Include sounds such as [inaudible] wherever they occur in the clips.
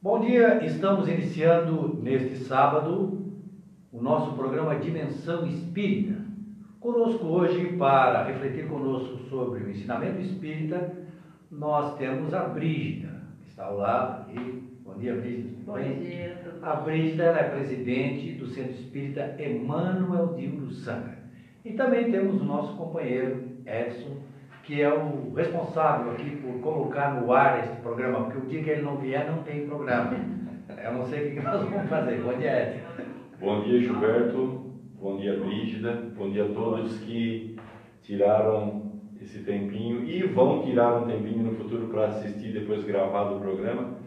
Bom dia, estamos iniciando neste sábado o nosso programa Dimensão Espírita. Conosco hoje, para refletir conosco sobre o ensinamento espírita, nós temos a Brígida, que está ao lado aqui. Bom dia, Brígida. Bom dia. A Brígida é presidente do Centro Espírita Emmanuel de Sanga. E também temos o nosso companheiro Edson, que é o responsável aqui por colocar no ar este programa, porque o dia que ele não vier não tem programa. [laughs] Eu não sei o que nós vamos fazer. Bom dia, Edson. Bom dia, Gilberto. Bom dia, Brígida. Bom dia a todos que tiraram esse tempinho e vão tirar um tempinho no futuro para assistir depois gravado o programa.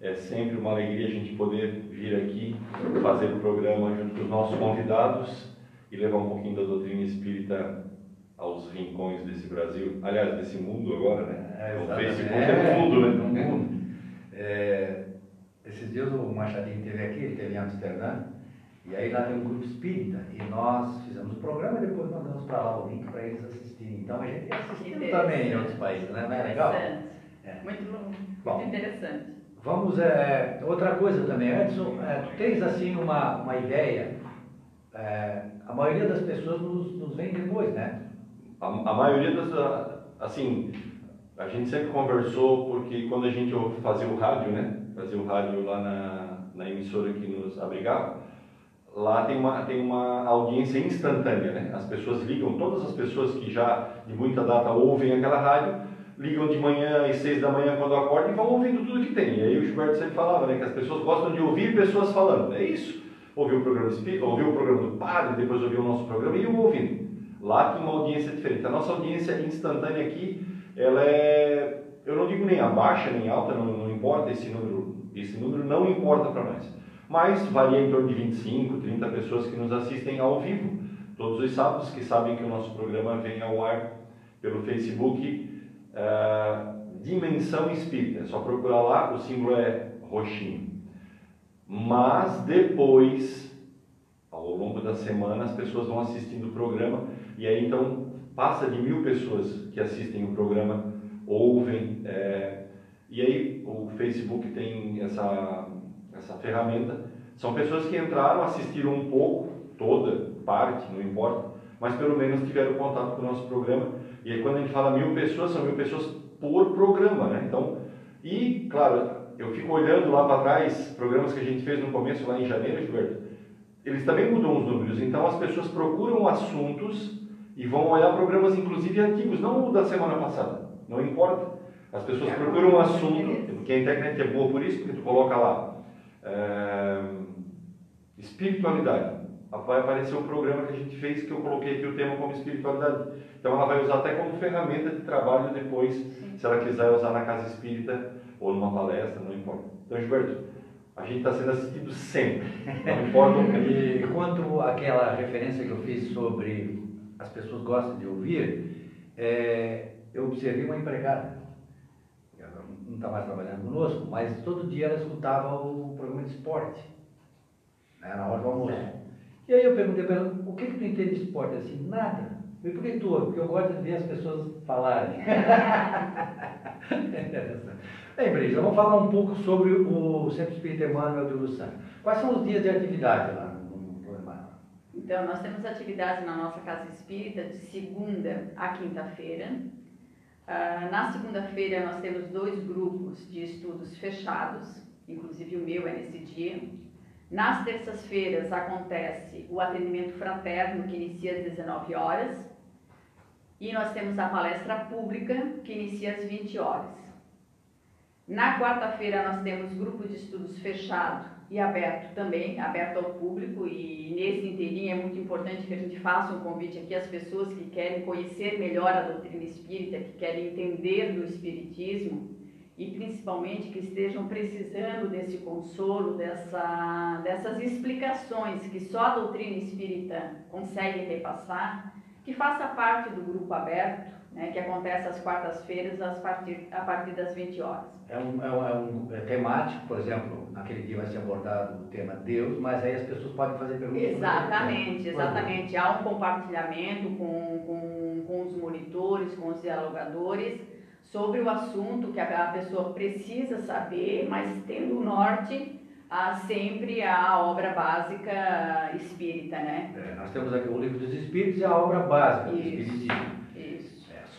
É sempre uma alegria a gente poder vir aqui fazer o programa junto com os nossos convidados e levar um pouquinho da doutrina espírita aos rincões desse Brasil, aliás, desse mundo agora, né? É, o exatamente. Facebook é, no mundo, né? No mundo. É, esses dias o Machadinho esteve aqui, ele esteve em Amsterdã, e aí lá tem um grupo espírita, e nós fizemos o programa e depois mandamos para lá o link para eles assistirem. Então a gente assistiu também em outros países, né? Não é legal? Interessante. É. Muito, muito Bom. interessante. Vamos, é, outra coisa também, Edson, é, tu tens assim uma, uma ideia, é, a maioria das pessoas nos, nos vem depois, né? A, a maioria das, assim, a gente sempre conversou porque quando a gente fazia o rádio, né? Fazia o rádio lá na, na emissora que nos abrigava, lá tem uma, tem uma audiência instantânea, né? As pessoas ligam, todas as pessoas que já de muita data ouvem aquela rádio, ligam de manhã às seis da manhã quando acordam e vão ouvindo tudo que tem. E aí o Gilberto sempre falava, né? Que as pessoas gostam de ouvir pessoas falando. É isso. Ouvir o programa espírita, ouvir o programa do padre, depois ouvir o nosso programa e eu ouvindo. Lá tem uma audiência diferente. A nossa audiência instantânea aqui, ela é, eu não digo nem a baixa nem alta, não, não importa esse número, esse número não importa para nós. Mas varia em torno de 25, 30 pessoas que nos assistem ao vivo, todos os sábados, que sabem que o nosso programa vem ao ar pelo Facebook ah, Dimensão Espírita. É só procurar lá, o símbolo é roxinho. Mas depois, ao longo da semana, as pessoas vão assistindo o programa e aí então passa de mil pessoas que assistem o programa, ouvem. é, e aí o Facebook tem essa, essa ferramenta. São pessoas que entraram, assistiram um pouco, toda, parte, não importa, mas pelo menos tiveram contato com o nosso programa. E aí quando a gente fala mil pessoas, são mil pessoas por programa, né? Então, e claro, eu fico olhando lá para trás, programas que a gente fez no começo, lá em janeiro, Gilberto, eles também mudam os números. Então as pessoas procuram assuntos e vão olhar programas, inclusive antigos, não o da semana passada, não importa. As pessoas procuram um assunto, porque a internet é boa por isso, porque tu coloca lá é, espiritualidade. Vai aparecer o programa que a gente fez, que eu coloquei aqui o tema como espiritualidade. Então ela vai usar até como ferramenta de trabalho depois, se ela quiser usar na casa espírita ou numa palestra, não importa. Então, Gilberto, a gente está sendo assistido sempre, não importa o [laughs] E quanto àquela referência que eu fiz sobre as pessoas gostam de ouvir, é, eu observei uma empregada, ela não está mais trabalhando conosco, mas todo dia ela escutava o programa de esporte, né, na hora do almoço. E aí eu perguntei para ela, o que, que tu entende de esporte? Assim, nada. Eu falei, por que tu? Porque eu gosto de ver as pessoas falarem. [laughs] Interessante. Bem, Brisa, vamos falar um pouco sobre o Centro Espírita Emmanuel de Luçan. Quais são os dias de atividade lá no, Emmanuel? Então, nós temos atividades na nossa casa espírita de segunda a quinta-feira. Ah, na segunda-feira, nós temos dois grupos de estudos fechados, inclusive o meu é nesse dia. Nas terças-feiras acontece o atendimento fraterno, que inicia às 19 horas. E nós temos a palestra pública, que inicia às 20 horas. Na quarta-feira nós temos grupo de estudos fechado e aberto também, aberto ao público. E nesse inteirinho é muito importante que a gente faça um convite aqui às pessoas que querem conhecer melhor a doutrina espírita, que querem entender do espiritismo e principalmente que estejam precisando desse consolo, dessa, dessas explicações que só a doutrina espírita consegue repassar, que faça parte do grupo aberto, né, que acontece às quartas-feiras a partir, a partir das 20 horas. É um, é, um, é um é temático, por exemplo, naquele dia vai ser abordado o tema Deus, mas aí as pessoas podem fazer perguntas. Exatamente, exatamente. Há um compartilhamento com, com, com os monitores, com os dialogadores, sobre o assunto que a pessoa precisa saber, mas tendo o norte há sempre a obra básica espírita, né? É, nós temos aqui o livro dos Espíritos e a obra básica do Espiritismo.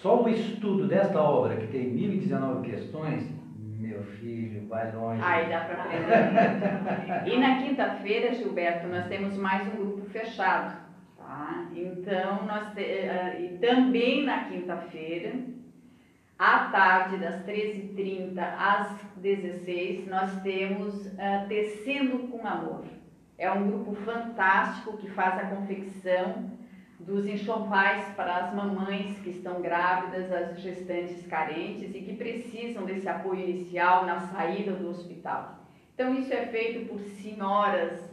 Só o estudo desta obra, que tem 1019 questões, meu filho, vai longe. Aí dá para aprender. e na quinta-feira, Gilberto, nós temos mais um grupo fechado. Tá? Então, nós te... Eh, e também na quinta-feira, à tarde, das 13h30 às 16 nós temos uh, Tecendo com Amor. É um grupo fantástico que faz a confecção dos enxovais para as mamães que estão grávidas, as gestantes carentes e que precisam desse apoio inicial na saída do hospital. Então, isso é feito por senhoras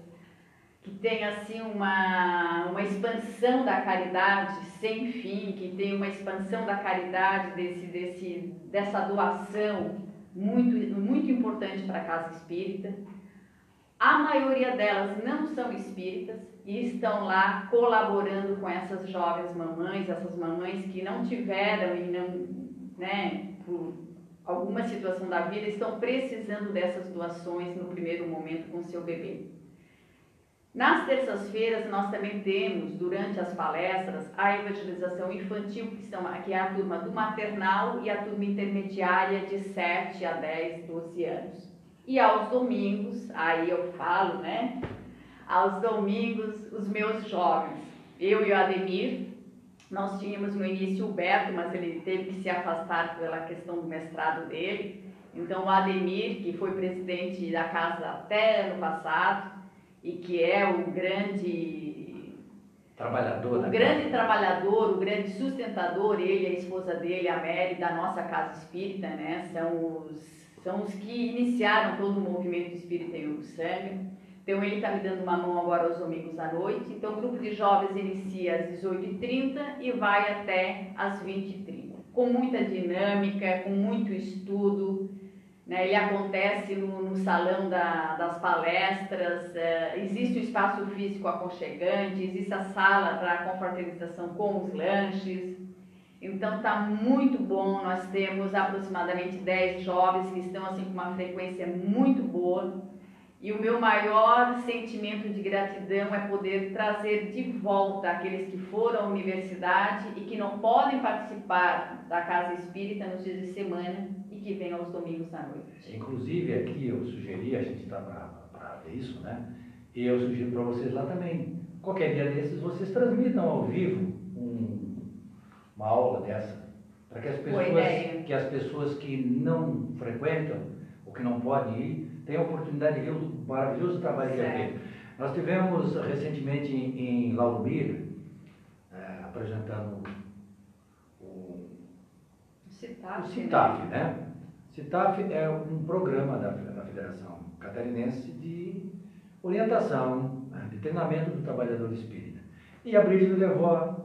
que têm assim uma, uma expansão da caridade sem fim, que tem uma expansão da caridade desse, desse, dessa doação muito, muito importante para a casa espírita. A maioria delas não são espíritas e estão lá colaborando com essas jovens mamães, essas mamães que não tiveram e não, né, por alguma situação da vida, estão precisando dessas doações no primeiro momento com seu bebê. Nas terças-feiras, nós também temos, durante as palestras, a evangelização infantil, que, são, que é a turma do maternal e a turma intermediária de 7 a 10, 12 anos. E aos domingos, aí eu falo, né? Aos domingos, os meus jovens, eu e o Ademir, nós tínhamos no início o Beto, mas ele teve que se afastar pela questão do mestrado dele. Então, o Ademir, que foi presidente da casa até ano passado, e que é o grande trabalhador, o grande casa. trabalhador, o grande sustentador, ele e a esposa dele, a Mary, da nossa casa espírita, né? São os, são os que iniciaram todo o movimento espírita em Uruçanga. Então ele está me dando uma mão agora aos domingos à noite. Então o grupo de jovens inicia às 18h30 e vai até às 20h30. Com muita dinâmica, com muito estudo, né? Ele acontece no, no salão da, das palestras, é, existe o espaço físico aconchegante, existe a sala para confraternização com os lanches. Então está muito bom, nós temos aproximadamente 10 jovens que estão assim com uma frequência muito boa. E o meu maior sentimento de gratidão é poder trazer de volta aqueles que foram à universidade e que não podem participar da casa espírita nos dias de semana e que venham aos domingos à noite. Inclusive, aqui eu sugeri, a gente está para ver isso, né? E eu sugiro para vocês lá também. Qualquer dia desses, vocês transmitam ao vivo um, uma aula dessa. Para que as pessoas que as pessoas que não frequentam ou que não podem ir tem a oportunidade de ver o maravilhoso trabalho que é feito. Nós tivemos recentemente em, em Laurumir, é, apresentando o CITAF, o CITAF né? né? CITAF é um programa da, da Federação Catarinense de orientação, né, de treinamento do trabalhador espírita. E a Brígida levou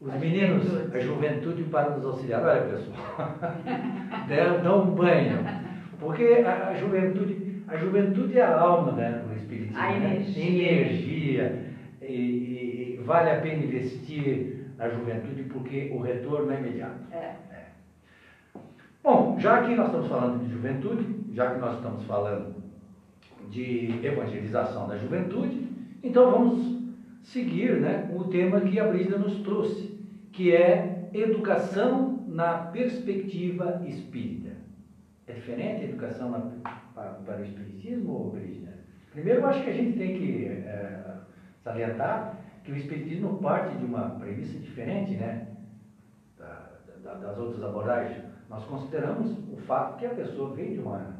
os meninos, a juventude para nos auxiliar. Olha, pessoal, [laughs] dão um banho porque a, a, juventude, a juventude é a alma né, do Espiritismo. A energia. Né? energia e, e, vale a pena investir na juventude porque o retorno é imediato. É. é. Bom, já que nós estamos falando de juventude, já que nós estamos falando de evangelização da juventude, então vamos seguir né, o tema que a Brígida nos trouxe, que é educação na perspectiva espírita. É diferente a educação na, para, para, o Espiritismo, Brígida? Primeiro, eu acho que a gente tem que é, salientar que o Espiritismo parte de uma premissa diferente né, da, da, das outras abordagens. Nós consideramos o fato que a pessoa vem de uma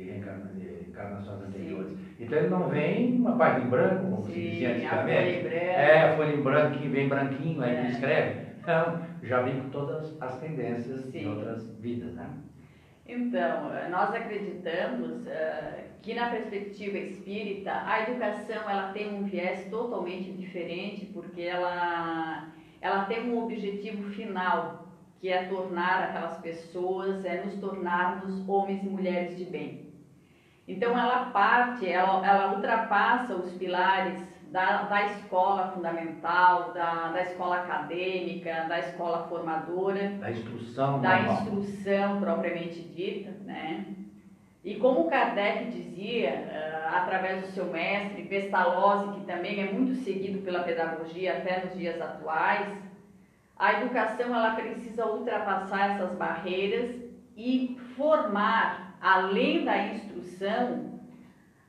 de, reencarna, de encarnações anteriores. Então ele não vem uma página em branco, como Sim, se dizia antigamente. A é, a folha em branco que vem branquinho, aí é. ele escreve. Então, já vem com todas as tendências Sim. de outras vidas. Né? Então, nós acreditamos uh, que na perspectiva espírita, a educação ela tem um viés totalmente diferente, porque ela, ela tem um objetivo final, que é tornar aquelas pessoas, é nos tornarmos homens e mulheres de bem. Então ela parte, ela, ela ultrapassa os pilares da, da escola fundamental, da, da escola acadêmica, da escola formadora, da instrução, da instrução propriamente dita, né? E como Kardec dizia, uh, através do seu mestre, Pestalozzi, que também é muito seguido pela pedagogia até nos dias atuais, a educação ela precisa ultrapassar essas barreiras e formar, além da instrução,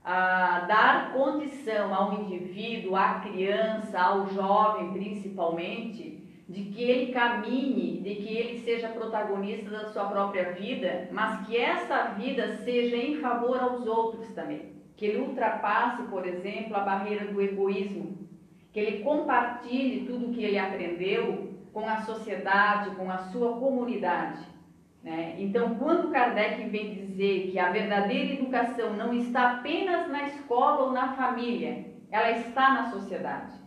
uh, dar condição ao indivíduo, à criança, ao jovem principalmente, de que ele caminhe, de que ele seja protagonista da sua própria vida, mas que essa vida seja em favor aos outros também. Que ele ultrapasse, por exemplo, a barreira do egoísmo, que ele compartilhe tudo que ele aprendeu com a sociedade, com a sua comunidade. Né? Então, quando Kardec vem dizer que a verdadeira educação não está apenas na escola ou na família, ela está na sociedade.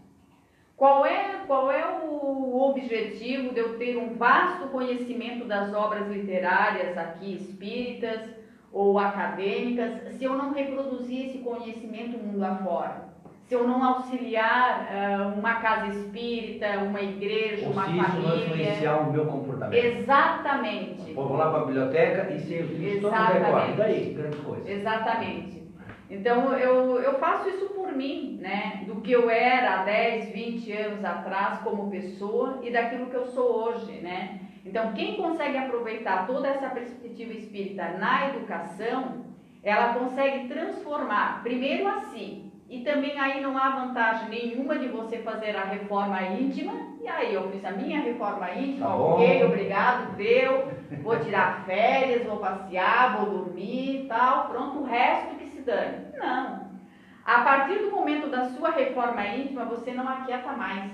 Qual é, qual é o objetivo de eu ter um vasto conhecimento das obras literárias aqui espíritas ou acadêmicas se eu não reproduzir esse conhecimento mundo afora? Se eu não auxiliar uh, uma casa espírita, uma igreja, ou uma se família. Isso não influenciar o meu comportamento. Exatamente. Vou lá para a biblioteca e ser o todo decora. E daí, grande coisa. Exatamente. Então eu, eu faço isso por mim, né? Do que eu era há 10, 20 anos atrás como pessoa e daquilo que eu sou hoje, né? Então quem consegue aproveitar toda essa perspectiva espírita na educação, ela consegue transformar primeiro a si. E também aí não há vantagem nenhuma de você fazer a reforma íntima. E aí eu fiz a minha reforma íntima, tá ok, obrigado, deu. Vou tirar férias, vou passear, vou dormir e tal. Pronto, o resto que dane. Não. A partir do momento da sua reforma íntima, você não aquieta mais.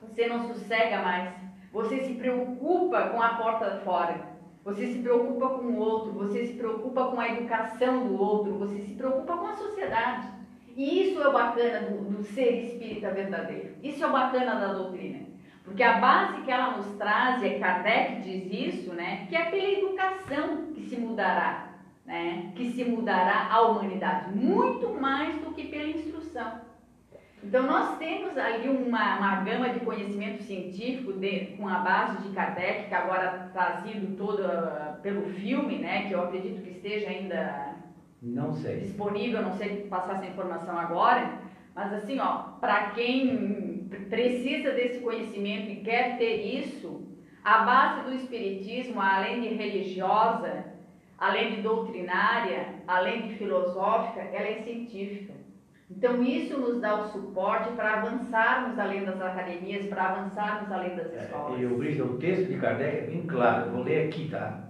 Você não sossega mais. Você se preocupa com a porta fora. Você se preocupa com o outro. Você se preocupa com a educação do outro. Você se preocupa com a sociedade. E isso é o bacana do, do ser espírita verdadeiro. Isso é o bacana da doutrina. Porque a base que ela nos traz, e Kardec diz isso, né, que é pela educação que se mudará né, que se mudará a humanidade, muito mais do que pela instrução. Então, nós temos ali uma, uma gama de conhecimento científico de, com a base de Kardec, que agora trazido todo pelo filme, né, que eu acredito que esteja ainda não sei. disponível, não sei passar essa informação agora, mas assim, ó, para quem precisa desse conhecimento e quer ter isso, a base do espiritismo, além de religiosa, além de doutrinária, além de filosófica, ela é científica. Então, isso nos dá o suporte para avançarmos além das academias, para avançarmos além das é, escolas. É, e o, o texto de Kardec é bem claro, vou ler aqui, tá?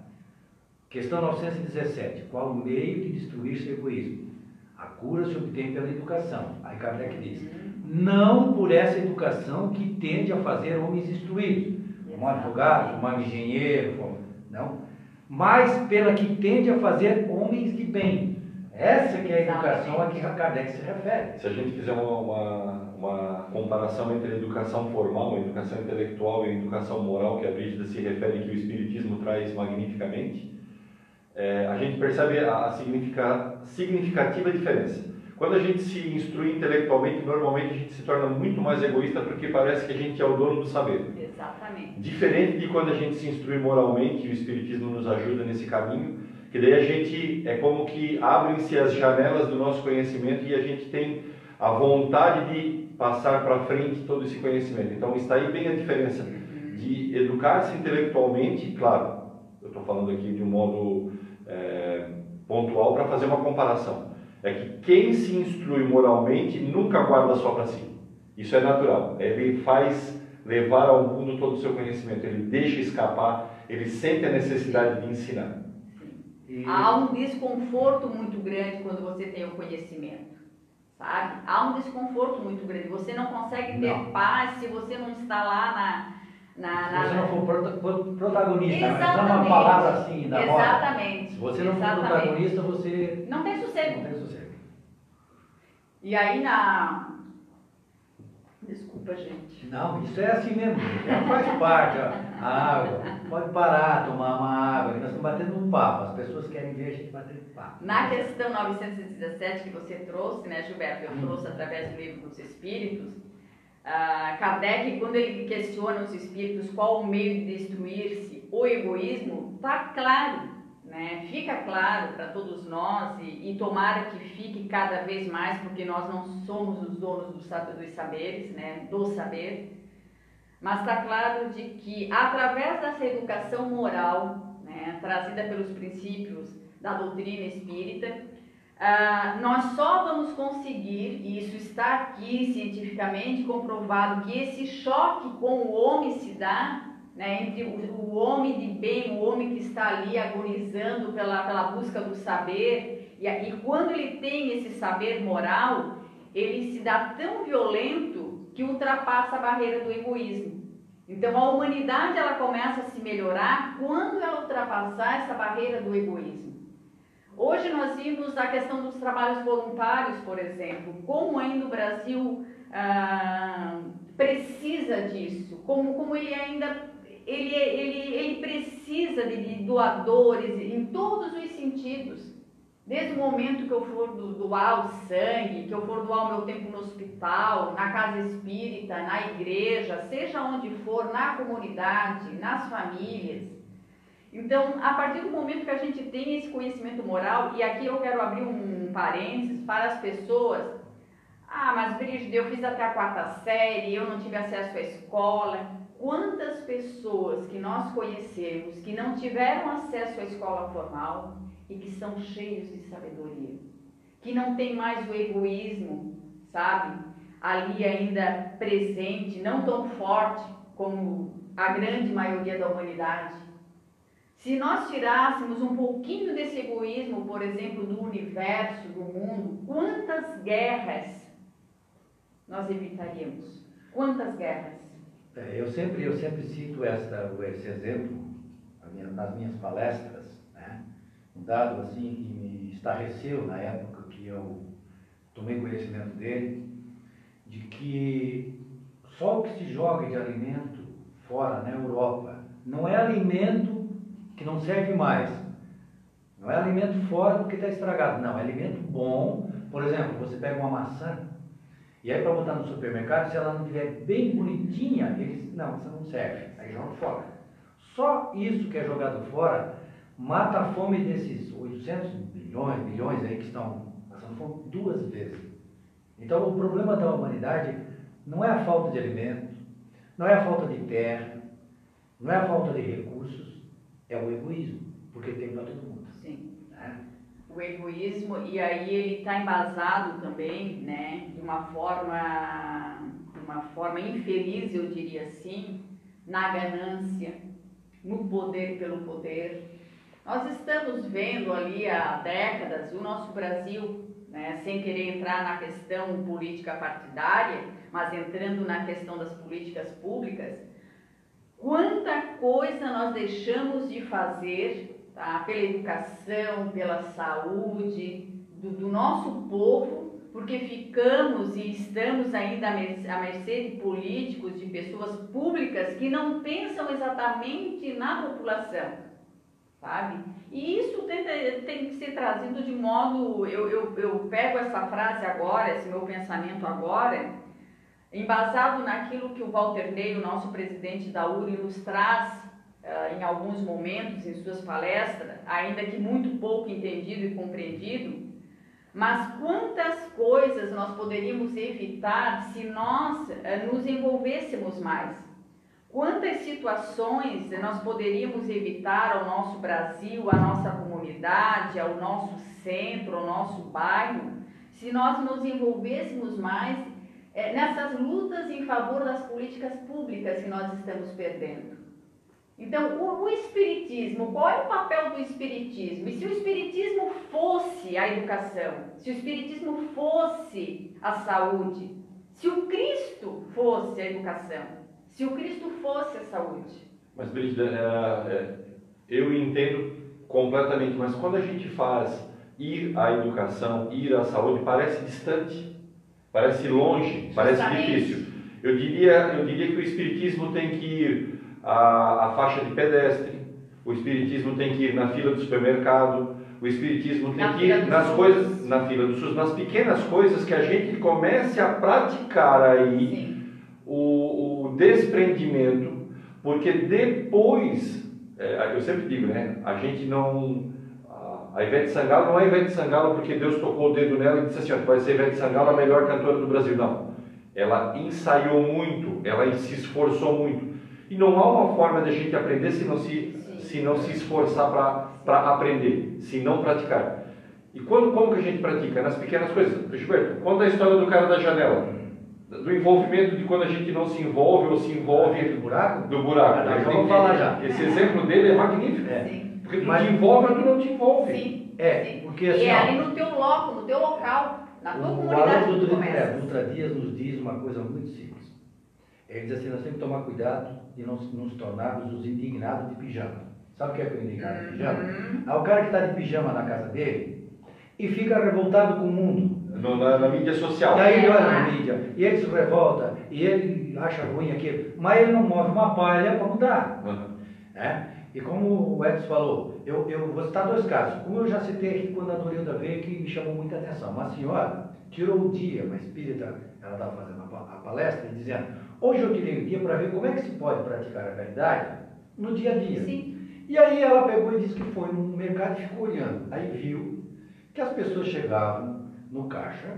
Questão 917. Qual o meio de destruir seu egoísmo? A cura se obtém pela educação. Aí Kardec diz: uhum. não por essa educação que tende a fazer homens instruídos, como advogado, como engenheiro, como... não mas pela que tende a fazer homens de bem. Essa que é a educação a que Kardec se refere. Se a gente fizer uma, uma, uma comparação entre a educação formal, a educação intelectual e a educação moral, que a Brígida se refere que o Espiritismo traz magnificamente, é, a gente percebe a, a significativa diferença. Quando a gente se instrui intelectualmente, normalmente a gente se torna muito mais egoísta porque parece que a gente é o dono do saber. Exatamente. Diferente de quando a gente se instrui moralmente, e o Espiritismo nos ajuda nesse caminho, que daí a gente é como que abrem-se as janelas do nosso conhecimento e a gente tem a vontade de passar para frente todo esse conhecimento. Então está aí bem a diferença de educar-se intelectualmente, claro, eu estou falando aqui de um modo é, pontual para fazer uma comparação é que quem se instrui moralmente nunca guarda só para si. Isso é natural. Ele faz levar ao mundo todo o seu conhecimento, ele deixa escapar, ele sente a necessidade de ensinar. E... Há um desconforto muito grande quando você tem o conhecimento, sabe? Há um desconforto muito grande. Você não consegue ter não. paz se você não está lá na, na, na... Se você não for protagonista, Exatamente. é uma palavra assim da Exatamente. Se você não for protagonista, você não tem sossego. Não tem sossego. E aí na. Desculpa. Gente. Não, isso é assim mesmo, faz parte. Ó. A água, pode parar, tomar uma água, nós estamos batendo um papo, as pessoas querem ver a gente batendo papo. Na questão 917 que você trouxe, né, Gilberto, eu Hum. trouxe através do livro dos Espíritos, ah, Kardec, quando ele questiona os espíritos qual o meio de destruir-se o egoísmo, está claro, né? fica claro para todos nós e, e tomara que fique cada vez mais, porque nós não somos os donos dos saberes, né? do saber, mas está claro de que através dessa educação moral, né? trazida pelos princípios da doutrina espírita, ah, nós só vamos conseguir, e isso está aqui cientificamente comprovado, que esse choque com o homem se dá né, entre o, o homem de bem, o homem que está ali agonizando pela, pela busca do saber, e, e quando ele tem esse saber moral, ele se dá tão violento que ultrapassa a barreira do egoísmo. Então a humanidade ela começa a se melhorar quando ela ultrapassar essa barreira do egoísmo. Hoje nós vimos a questão dos trabalhos voluntários, por exemplo, como ainda o Brasil ah, precisa disso, como, como ele ainda ele, ele, ele precisa de, doadores em todos os sentidos. Desde o momento que eu for do, doar o sangue, que eu for doar o meu tempo no hospital, na casa espírita, na igreja, seja onde for, na comunidade, nas famílias. Então, a partir do momento que a gente tem esse conhecimento moral, e aqui eu quero abrir um parênteses para as pessoas. Ah, mas Brígida, eu fiz até a quarta série, eu não tive acesso à escola. Quantas pessoas que nós conhecemos que não tiveram acesso à escola formal e que são cheios de sabedoria, que não tem mais o egoísmo, sabe? Ali ainda presente, não tão forte como a grande maioria da humanidade. Se nós tirássemos um pouquinho desse egoísmo, por exemplo, do universo, do mundo, quantas guerras nós evitaríamos? Quantas guerras? É, eu, sempre, eu sempre cito essa, esse exemplo minha, nas minhas palestras, né? um dado assim que me estarreceu na época que eu tomei conhecimento dele, de que só o que se joga de alimento fora na Europa não é alimento que não serve mais. Não é alimento fora porque está estragado. Não, é alimento bom. Por exemplo, você pega uma maçã e aí para botar no supermercado, se ela não estiver bem bonitinha, eles. Não, essa não serve. Aí joga fora. Só isso que é jogado fora mata a fome desses 800 bilhões, bilhões aí que estão passando fome duas vezes. Então o problema da humanidade não é a falta de alimento, não é a falta de terra, não é a falta de recursos, é o egoísmo, porque tem para todo mundo. Sim. Né? O egoísmo, e aí ele está embasado também, né, de uma forma, de uma forma infeliz, eu diria assim, na ganância, no poder pelo poder. Nós estamos vendo ali há décadas o nosso Brasil, né, sem querer entrar na questão política partidária, mas entrando na questão das políticas públicas, quanta coisa nós deixamos de fazer tá, pela educação, pela saúde do, do nosso povo, porque ficamos e estamos ainda à mercê de políticos, de pessoas públicas que não pensam exatamente na população, sabe? E isso tem, tem que ser trazido de modo. Eu, eu, eu pego essa frase agora, esse meu pensamento agora, embasado naquilo que o Walter Ney, o nosso presidente da URI, nos traz uh, em alguns momentos em suas palestras, ainda que muito pouco entendido e compreendido. Mas quantas coisas nós poderíamos evitar se nós uh, nos envolvêssemos mais? Quantas situações nós poderíamos evitar ao nosso Brasil, à nossa comunidade, ao nosso centro, ao nosso bairro, se nós nos envolvêssemos mais é, nessas lutas em favor das políticas públicas que nós estamos perdendo? Então, o, o, Espiritismo, qual é o papel do Espiritismo? E se o Espiritismo fosse a educação, se o Espiritismo fosse a saúde, se o Cristo fosse a educação, se o Cristo fosse a saúde. Mas, Brígida, é, é, eu entendo completamente, mas quando a gente faz ir à educação, ir à saúde, parece distante, parece longe, Justamente. parece difícil. Eu diria, eu diria que o espiritismo tem que ir à, à faixa de pedestre, o espiritismo tem que ir na fila do supermercado, o espiritismo tem Na que ir nas SUS. coisas, na fila do SUS, nas pequenas coisas que a gente comece a praticar aí o, o desprendimento, porque depois, é, eu sempre digo, né, a gente não. A- Ivete Sangalo não é Ivete Sangalo porque Deus tocou o dedo nela e disse assim: ó, vai ser Ivete Sangalo a melhor cantora do Brasil. Não. Ela ensaiou muito, ela se esforçou muito. E não há uma forma de a gente aprender se não se, Sim. se, não se esforçar para aprender, se não praticar. E quando, como que a gente pratica? Nas pequenas coisas. Gilberto, conta a história do cara da janela. Do envolvimento de quando a gente não se envolve ou se envolve Aquele buraco? do buraco. Ah, Ele vamos falar já. Esse exemplo dele é magnífico. É. Tu Mas- te envolve ou tu não te envolve. Sim. É, Sim. porque e assim, é ó, ali no teu loco, no teu local, na tua O comunidade que tu Dutra, é. Dutra Dias nos diz uma coisa muito simples. Ele diz assim, nós temos que tomar cuidado de não nos tornarmos os indignados de pijama. Sabe o que é que é o indignado de pijama? Uhum. É o cara que está de pijama na casa dele e fica revoltado com o mundo. No- na, na mídia social. Daí ele É, olha ah. na mídia e ele se revolta e ele acha ruim aquilo, mas ele não move uma palha para mudar. Uhum. né? E como o Edson falou, eu, eu vou citar dois casos. Um eu já citei aqui quando a Dorilda veio, que me chamou muita atenção. Uma senhora tirou o dia, uma espírita, ela estava fazendo a pa- a palestra, e dizendo, hoje eu tirei o dia para ver como é que se pode praticar a caridade no dia a dia. Sim. E aí ela pegou e disse que foi no mercado e ficou olhando. Aí viu que as pessoas chegavam no caixa,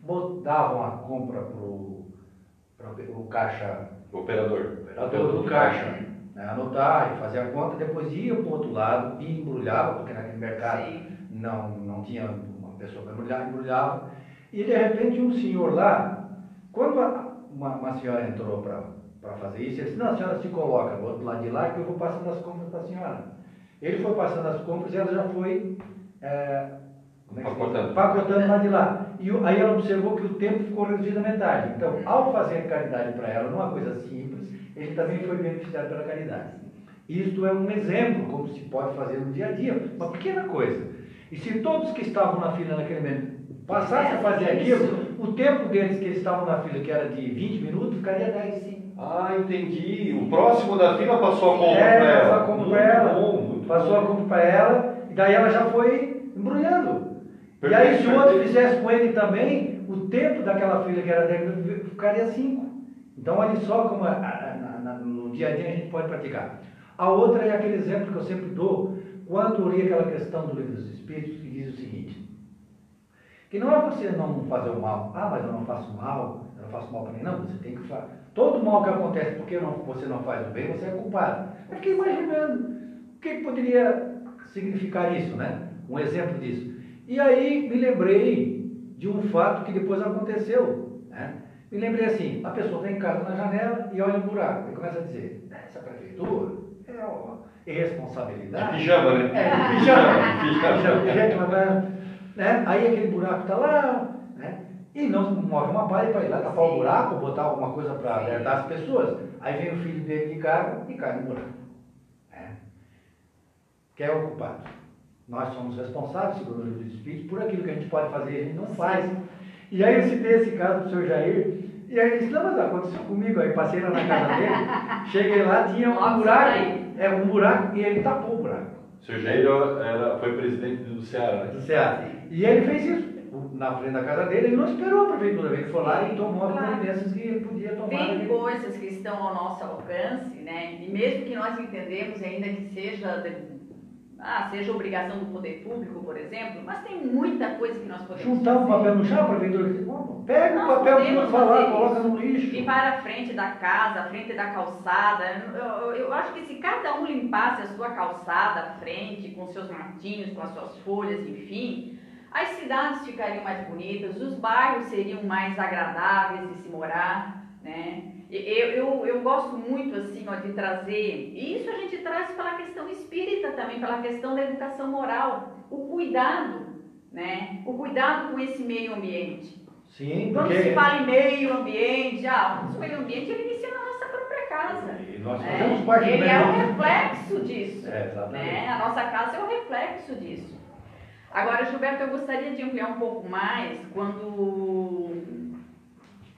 botavam a compra para o caixa Operador. operador do caixa, né, anotar e fazer a conta, depois ia para o outro lado e embrulhava, porque naquele mercado Sim. não, não tinha uma pessoa para embrulhar, embrulhava. E de repente um senhor lá, quando a- uma, uma senhora entrou para fazer isso, ele disse, não, a senhora se coloca do outro lado de lá que eu vou passando as compras para a senhora. Ele foi passando as compras e ela já foi é, é diz? Empacotando. Empacotando lá de lá. E aí ela observou que o tempo ficou reduzido à metade. Então, ao fazer caridade para ela, numa coisa simples, ele também foi beneficiado pela caridade. Isto é um exemplo como se pode fazer no dia a dia, uma pequena coisa. E se todos que estavam na fila naquele momento passassem a fazer aquilo, o tempo deles que eles estavam na fila, que era de 20 minutos, ficaria 10. Sim. Ah, entendi. O próximo da fila passou a compra É, para ela. passou a compra para ela. bom, Passou bom. a compra para ela, e daí ela já foi embrulhando. E aí, se o outro fizesse com ele também, o tempo daquela fila que era 10 minutos ficaria 5. Então, olha só como a- a- no dia a dia a gente pode praticar. A outra é aquele exemplo que eu sempre dou, quando eu li aquela questão do livro dos Espíritos, que diz o seguinte: que não é você não fazer o mal. Ah, mas eu não faço mal, eu não faço mal para ninguém. Não, você tem que fazer. Todo mal que acontece porque não- você não faz o bem, você é culpado. Eu fiquei imaginando o que que poderia significar isso, né? Um exemplo disso. E aí me lembrei de um fato que depois aconteceu. Né? Me lembrei assim, a pessoa vem em casa na janela e olha o buraco e começa a dizer, essa prefeitura é uma irresponsabilidade. De pijama, né? É, [laughs] pijama. pijama. Vai- né? Aí aquele buraco está lá, né? E não move uma palha para ir lá tapar o Sim. buraco, botar alguma coisa para alertar as pessoas. Aí vem o filho dele de carro e cai no buraco. né? Quem é o culpado? Nós somos responsáveis, segundo o livro dos Espíritos, por aquilo que a gente pode fazer e a gente não faz. E aí eu citei esse caso do senhor Jair, e aí ele disse, não, mas aconteceu comigo, aí passei lá na casa dele, [laughs] cheguei lá, tinha um buraco, é um buraco, e ele tapou o buraco O seu Jair era, foi presidente do Ceará. né? do Ceará. E ele fez isso. Na frente da casa dele, ele não esperou a prefeitura, ele foi lá e tomou as Claro. providências que ele podia tomar. Tem naquele- coisas que estão ao nosso alcance, né? E mesmo que nós entendemos ainda que seja, ah, seja obrigação do poder público, por exemplo, mas tem muita coisa que nós podemos Juntar um fazer. papel no chão, prefeitura disse, "Bom, pega o Nós papel que lá, fazer coloca no lixo. E para a frente da casa, a frente da calçada. Eu, eu- eu acho que se cada um limpasse a sua calçada, a frente, com seus matinhos, com as suas folhas, enfim, as cidades ficariam mais bonitas, os bairros seriam mais agradáveis de se morar, né? Eu, eu, eu gosto muito, assim, ó, de trazer, e isso a gente traz pela questão espírita também, pela questão da educação moral, o cuidado, né? O cuidado com esse meio ambiente. Sim, Quando porque se fala em meio ambiente, ah, o meio ambiente ele inicia na nossa própria casa. E nós né? fazemos parte Ele é um ambiente. reflexo disso. É, exatamente. né? A nossa casa é um reflexo disso. Agora, Gilberto, eu gostaria de ampliar um pouco mais quando.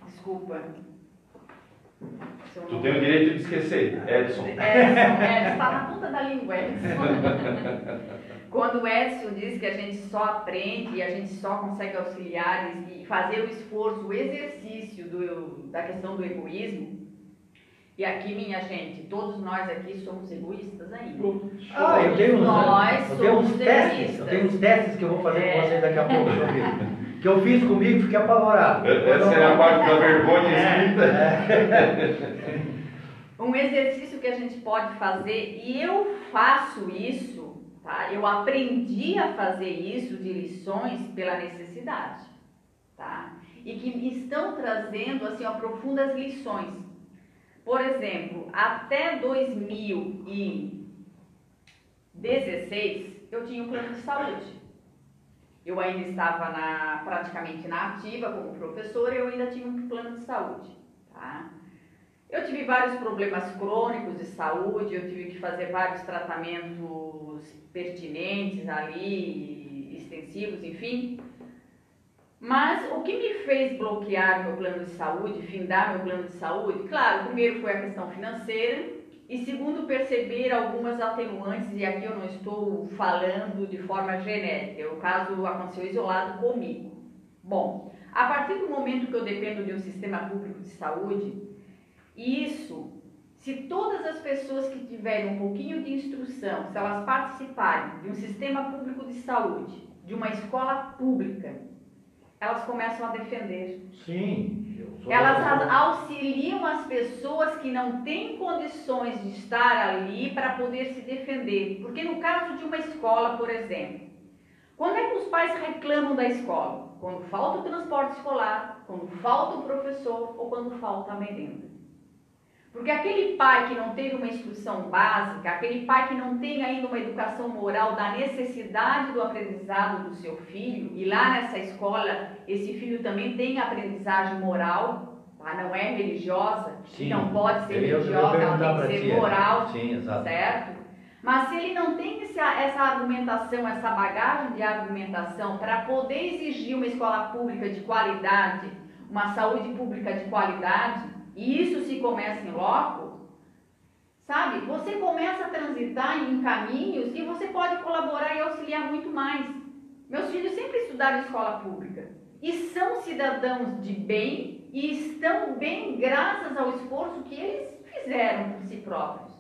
Desculpa. Tu tem o direito de esquecer, Edson. Edson, Edson, está na ponta da língua, Edson. [laughs] Quando o Edson diz que a gente só aprende e a gente só consegue auxiliar e fazer o esforço, o exercício do, da questão do egoísmo, e aqui, minha gente, todos nós aqui somos egoístas ainda. Ah, eu tenho uns, nós eu tenho uns somos testes, egoístas. eu tenho uns testes que eu vou fazer É. com vocês daqui a pouco, sobre [laughs] que eu fiz comigo fiquei apavorado. Essa é a parte da vergonha escrita. [laughs] Um exercício que a gente pode fazer, e eu faço isso, tá? Eu aprendi a fazer isso de lições pela necessidade, tá? E que estão trazendo, assim, ó, profundas lições. Por exemplo, até 2016, eu tinha um plano de saúde. Eu ainda estava na, praticamente na ativa como professora, eu ainda tinha um plano de saúde, tá? Eu tive vários problemas crônicos de saúde, eu tive que fazer vários tratamentos pertinentes ali, extensivos, enfim. Mas o que me fez bloquear meu plano de saúde, findar meu plano de saúde? Claro, primeiro foi a questão financeira e segundo perceber algumas atenuantes, e aqui eu não estou falando de forma genérica, o caso aconteceu isolado comigo. Bom, a partir do momento que eu dependo de um sistema público de saúde, isso, se todas as pessoas que tiverem um pouquinho de instrução, se elas participarem de um sistema público de saúde, de uma escola pública, elas começam a defender. Sim, Elas auxiliam as pessoas que não têm condições de estar ali para poder se defender. Porque no caso de uma escola, por exemplo, quando é que os pais reclamam da escola? Quando falta o transporte escolar, quando falta o professor ou quando falta a merenda. Porque aquele pai que não teve uma instrução básica, aquele pai que não tem ainda uma educação moral da necessidade do aprendizado do seu filho, e lá nessa escola esse filho também tem aprendizagem moral, tá? não é religiosa, Sim. não pode ser Eu- eu religiosa, perguntar ela tem que ti, ser é. moral, Sim, certo? Mas se ele não tem essa, essa argumentação, essa bagagem de argumentação para poder exigir uma escola pública de qualidade, uma saúde pública de qualidade, e isso se começa em loco, sabe? Você começa a transitar em caminhos e você pode colaborar e auxiliar muito mais. Meus filhos sempre estudaram escola pública e são cidadãos de bem e estão bem graças ao esforço que eles fizeram por si próprios.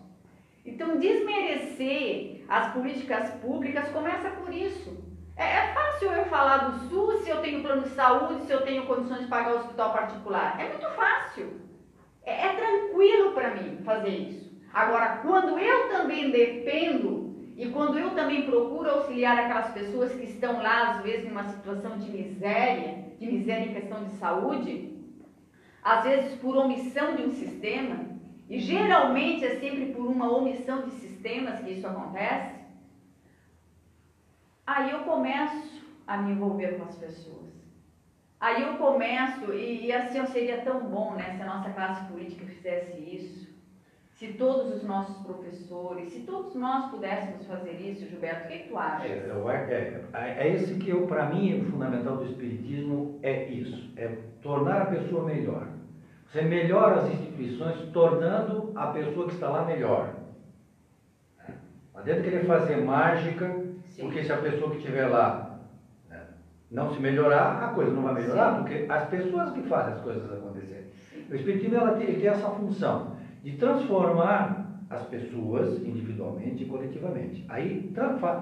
Então, desmerecer as políticas públicas começa por isso. É, é fácil eu falar do SUS se eu tenho plano de saúde, se eu tenho condições de pagar o hospital particular. É muito fácil. É, é tranquilo para mim fazer isso. Agora, quando eu também dependo e quando eu também procuro auxiliar aquelas pessoas que estão lá, às vezes, numa situação de miséria, de miséria em questão de saúde, às vezes por omissão de um sistema, e geralmente é sempre por uma omissão de sistemas que isso acontece, aí eu começo a me envolver com as pessoas. Aí eu começo, e, e assim seria tão bom né, se a nossa classe política fizesse isso, se todos os nossos professores, se todos nós pudéssemos fazer isso, Gilberto, o que tu acha? É, eu acho- é, é, é esse que eu, para mim, o fundamental do Espiritismo é isso, é tornar a pessoa melhor. Você melhora as instituições tornando a pessoa que está lá melhor. Não adianta querer fazer mágica, Sim. porque se a pessoa que estiver lá não se melhorar, a coisa não vai melhorar, porque as pessoas que fazem as coisas acontecerem. O Espiritismo ela tem, tem essa função de transformar as pessoas individualmente e coletivamente. Aí,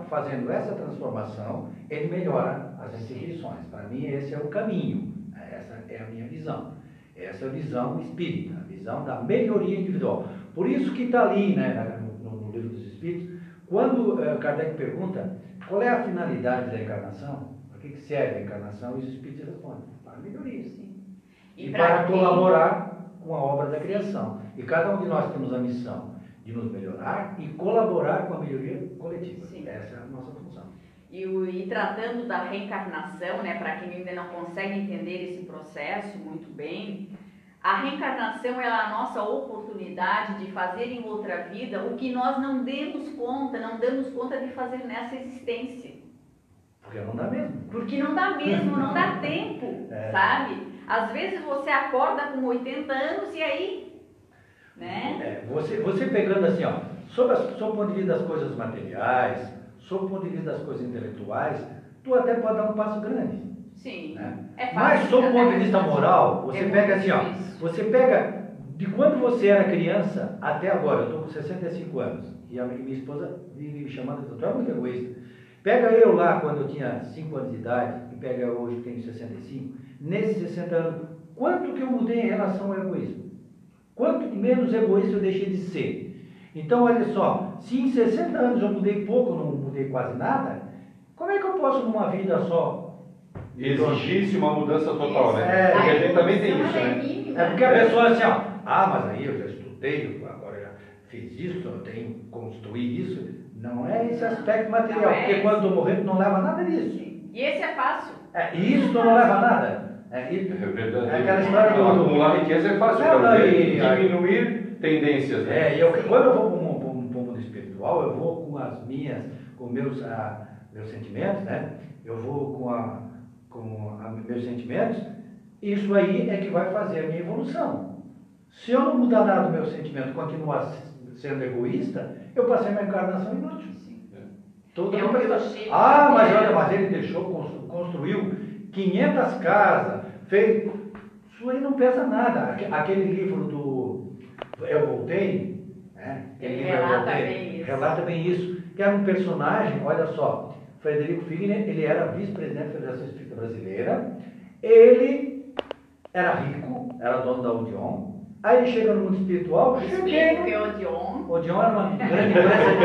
fazendo essa transformação, ele melhora as instituições. Para mim, esse é o caminho. Essa é a minha visão. Essa é a visão espírita, a visão da melhoria individual. Por isso que está ali, né, no, no livro dos Espíritos, quando eh, Kardec pergunta qual é a finalidade da encarnação, para que serve a encarnação, e os Espíritos respondem, para melhoria. Sim. E, pra para quem- colaborar com a obra da criação. E cada um de nós temos a missão de nos melhorar e colaborar com a melhoria coletiva. Sim. Essa é a nossa função. E, o- e tratando da reencarnação, né, para quem ainda não consegue entender esse processo muito bem, a reencarnação é a nossa oportunidade de fazer em outra vida o que nós não demos conta, não damos conta de fazer nessa existência. Porque não dá mesmo. Porque não dá mesmo, não dá [laughs] tempo, É. sabe? Às vezes você acorda com 80 anos e aí Né? É, você, você pegando assim, ó, sob, o ponto de vista das coisas materiais, sob o ponto de vista das coisas intelectuais, tu até pode dar um passo grande. Sim. Né? É fácil Mas sob o ponto de vista moral, você É pega assim, ó, você pega de quando você era criança até agora, eu estou com 65 anos, e a minha minha esposa vive me chamando, tu é muito egoísta. Pega eu lá quando eu tinha 5 anos de idade, e pega eu hoje que tenho 65, nesses 60 anos, quanto que eu mudei em relação ao egoísmo? Quanto menos egoísta eu deixei de ser? Então, olha só, se em 60 anos eu mudei pouco, não mudei quase nada, como é que eu posso numa vida só Exigisse uma mudança total, né? É. Porque a gente também tem isso, é né? É porque a pessoa assim, ó, ah, mas aí eu já estudei, agora já fiz isso, eu tenho que construir isso. Não é esse aspecto material, é porque esse. quando morrer, tu não leva nada disso. E esse é fácil. É, e isso tu não leva nada. É, e- É verdade. É aquela história do- Acumular riqueza é fácil, Não, não, e- diminuir tendências, né? É, e eu, quando eu vou para um, um- um mundo espiritual, eu vou com as minhas, com meus, ah, meus sentimentos, né? Eu vou com, a, com a- meus sentimentos, isso aí é que vai fazer a minha evolução. Se eu não mudar nada do meu sentimento, continuar sendo egoísta, eu passei uma encarnação inútil. É que eu pensa, achei ah, mas olha, mas ele deixou, constru- construiu 500 casas, fez. Isso aí não pesa nada. Aque- Aquele livro do Eu Voltei, né? Aquele Ele livro Eu relata Voltei, bem isso. relata bem isso. Que era um personagem, olha só, Frederico Figner, ele era vice-presidente da Federação Espírita Brasileira, ele era rico, era dono da Odeon, aí ele chega no mundo espiritual, cheguei Explico no que é Odeon. Odeon era uma grande empresa de.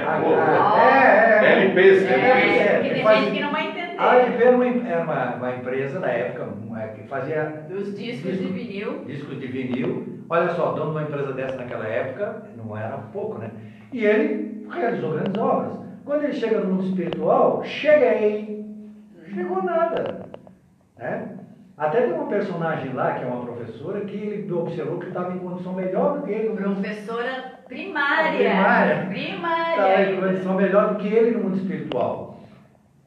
[laughs] É, é, LPs, É, né? porque tem faz- gente que não vai entender. A LP era uma, era uma, uma empresa da época uma, que fazia Dos discos de vinil. discos de vinil. Olha só, dono de uma empresa dessa naquela época, não era pouco, né? E ele realizou grandes obras. Quando ele chega no mundo espiritual, cheguei. Chegou nada. Né? Até tem uma personagem lá, que é uma professora, que ele observou que estava em condição melhor do que ele. no mundo Professora primária. Primária. Primária. estava em condição melhor do que ele no mundo espiritual.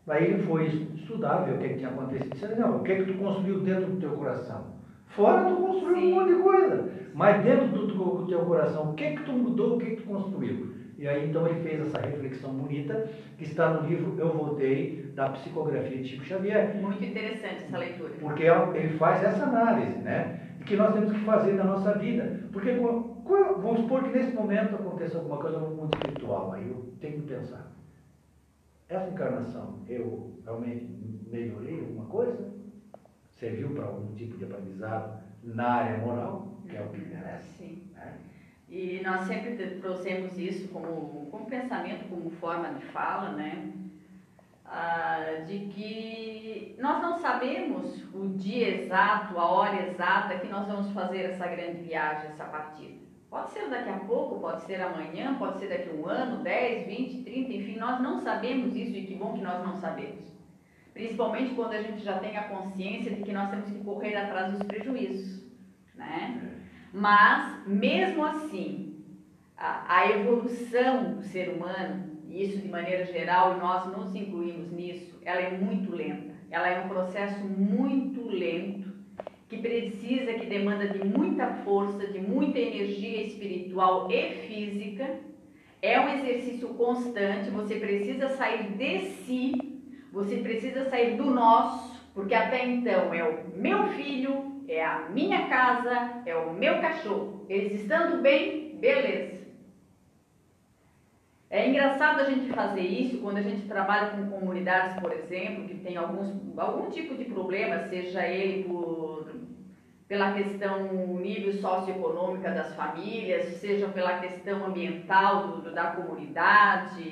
Aí ele foi estudar, ver o que, que tinha acontecido. Disse, não, o que, que tu construiu dentro do teu coração? Fora tu construiu Sim. um monte de coisa. Mas dentro do teu coração, o que, que tu mudou, o que, que tu construiu? E aí então ele fez essa reflexão bonita, que está no livro Eu Voltei, da psicografia de Chico Xavier. Muito interessante essa leitura. Porque ele faz essa análise, né? Que nós temos que fazer na nossa vida. Porque vamos supor que nesse momento aconteça alguma coisa no mundo espiritual, aí eu tenho que pensar. Essa encarnação, eu realmente melhorei alguma coisa? Serviu para algum tipo de aprendizado na área moral, que é o que merece? Sim. né? E nós sempre trouxemos isso como, como pensamento, como forma de fala, né? Ah, de que nós não sabemos o dia exato, a hora exata que nós vamos fazer essa grande viagem, essa partida. Pode ser daqui a pouco, pode ser amanhã, pode ser daqui a um ano, 10, 20, 30, enfim, nós não sabemos isso e que bom que nós não sabemos. Principalmente quando a gente já tem a consciência de que nós temos que correr atrás dos prejuízos, né? Mas, mesmo assim, a, a evolução do ser humano, e isso de maneira geral, e nós nos incluímos nisso, ela é muito lenta. Ela é um processo muito lento, que precisa, que demanda de muita força, de muita energia espiritual e física. É um exercício constante, você precisa sair de si, você precisa sair do nosso, porque até então é o meu filho, é a minha casa, é o meu cachorro. Eles estando bem, beleza. É engraçado a gente fazer isso quando a gente trabalha com comunidades, por exemplo, que tem alguns, algum tipo de problema, seja ele por, pela questão nível socioeconômica das famílias, seja pela questão ambiental do, da comunidade,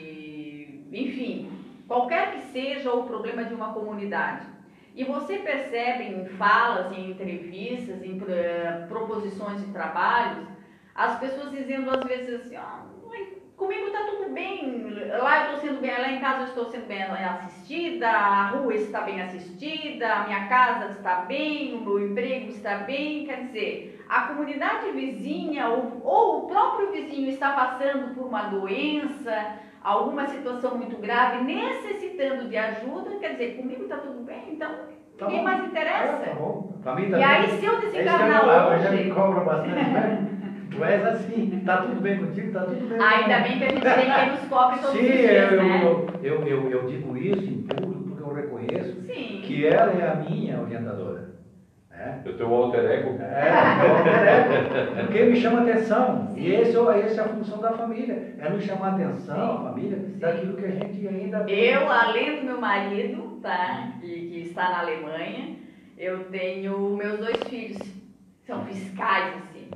enfim, qualquer que seja o problema de uma comunidade. E você percebe em falas, em entrevistas, em eh, proposições de trabalhos, as pessoas dizendo às vezes assim, ah, "Ai, comigo está tudo bem, lá eu estou sendo bem, lá em casa eu estou sendo bem assistida, a rua está bem assistida, a minha casa está bem, o meu emprego está bem, quer dizer, a comunidade vizinha ou, ou o próprio vizinho está passando por uma doença, alguma situação muito grave, necessitando de ajuda, quer dizer, comigo está tudo bem, então Tá ninguém bom. mais Ah, interessa. tá bom. Pra mim E também. aí, se eu É eu desencarnar ah, hoje, já me cobra bastante, né? Tu és assim, tá tudo bem contigo, tá tudo bem. Ainda bem que a gente tem quem nos cobre todos Sim, os dias, eu, né? eu, eu, eu, eu digo isso em público porque eu reconheço Sim. que ela é a minha orientadora. Né? Eu tenho um alter ego. É, é, porque me chama atenção. E esse, é- essa é a função da família. É nos chamar atenção, a família, daquilo que a gente ainda. Eu, além do meu marido, tá? Que, que está na Alemanha, eu tenho meus dois filhos. São fiscais, assim.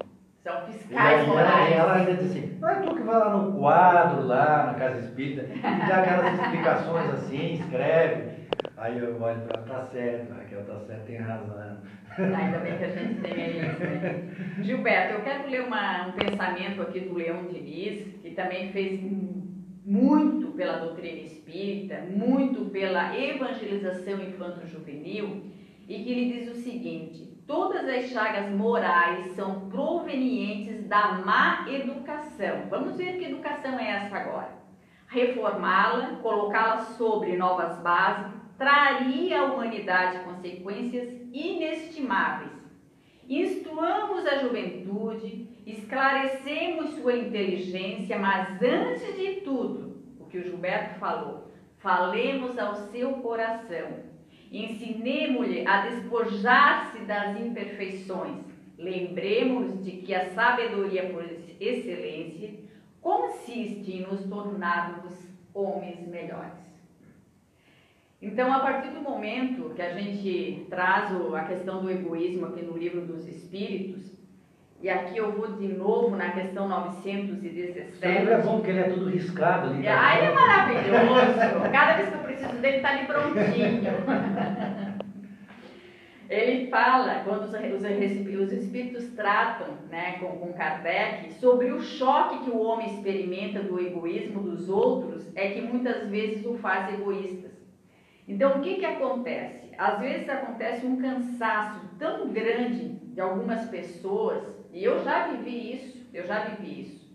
São fiscais morais. ela ainda diz assim, não é tu que vai lá no quadro, lá na casa espírita, e dá aquelas explicações assim, escreve. Aí eu olho para tá certo, Raquel, tá certo, tem razão. Ainda bem que a gente tem isso, né? Gilberto, eu quero ler uma- um pensamento aqui do Leão Diniz, que também fez muito pela doutrina espírita, muito pela evangelização infanto-juvenil, e que ele diz o seguinte: todas as chagas morais são provenientes da má educação. Vamos ver que educação é essa agora. Reformá-la, colocá-la sobre novas bases, traria à humanidade consequências inestimáveis. Instruamos a juventude, esclarecemos sua inteligência, mas antes de tudo, o que o Gilberto falou, falemos ao seu coração. Ensinemos-lhe a despojar-se das imperfeições. Lembremos de que a sabedoria por excelência consiste em nos tornarmos homens melhores. Então, a partir do momento que a gente traz a questão do egoísmo aqui no livro dos Espíritos, e aqui eu vou de novo na questão Esse livro 917. é bom porque ele é tudo riscado ali. tá Ah, ele é maravilhoso. Cada vez que eu preciso dele, está ali prontinho. [laughs] Ele fala, quando os, os, os espíritos tratam né, com, com Kardec, sobre o choque que o homem experimenta do egoísmo dos outros, é que muitas vezes o faz egoístas. Então, o que, que acontece? Às vezes acontece um cansaço tão grande de algumas pessoas, e eu já vivi isso, eu já vivi isso.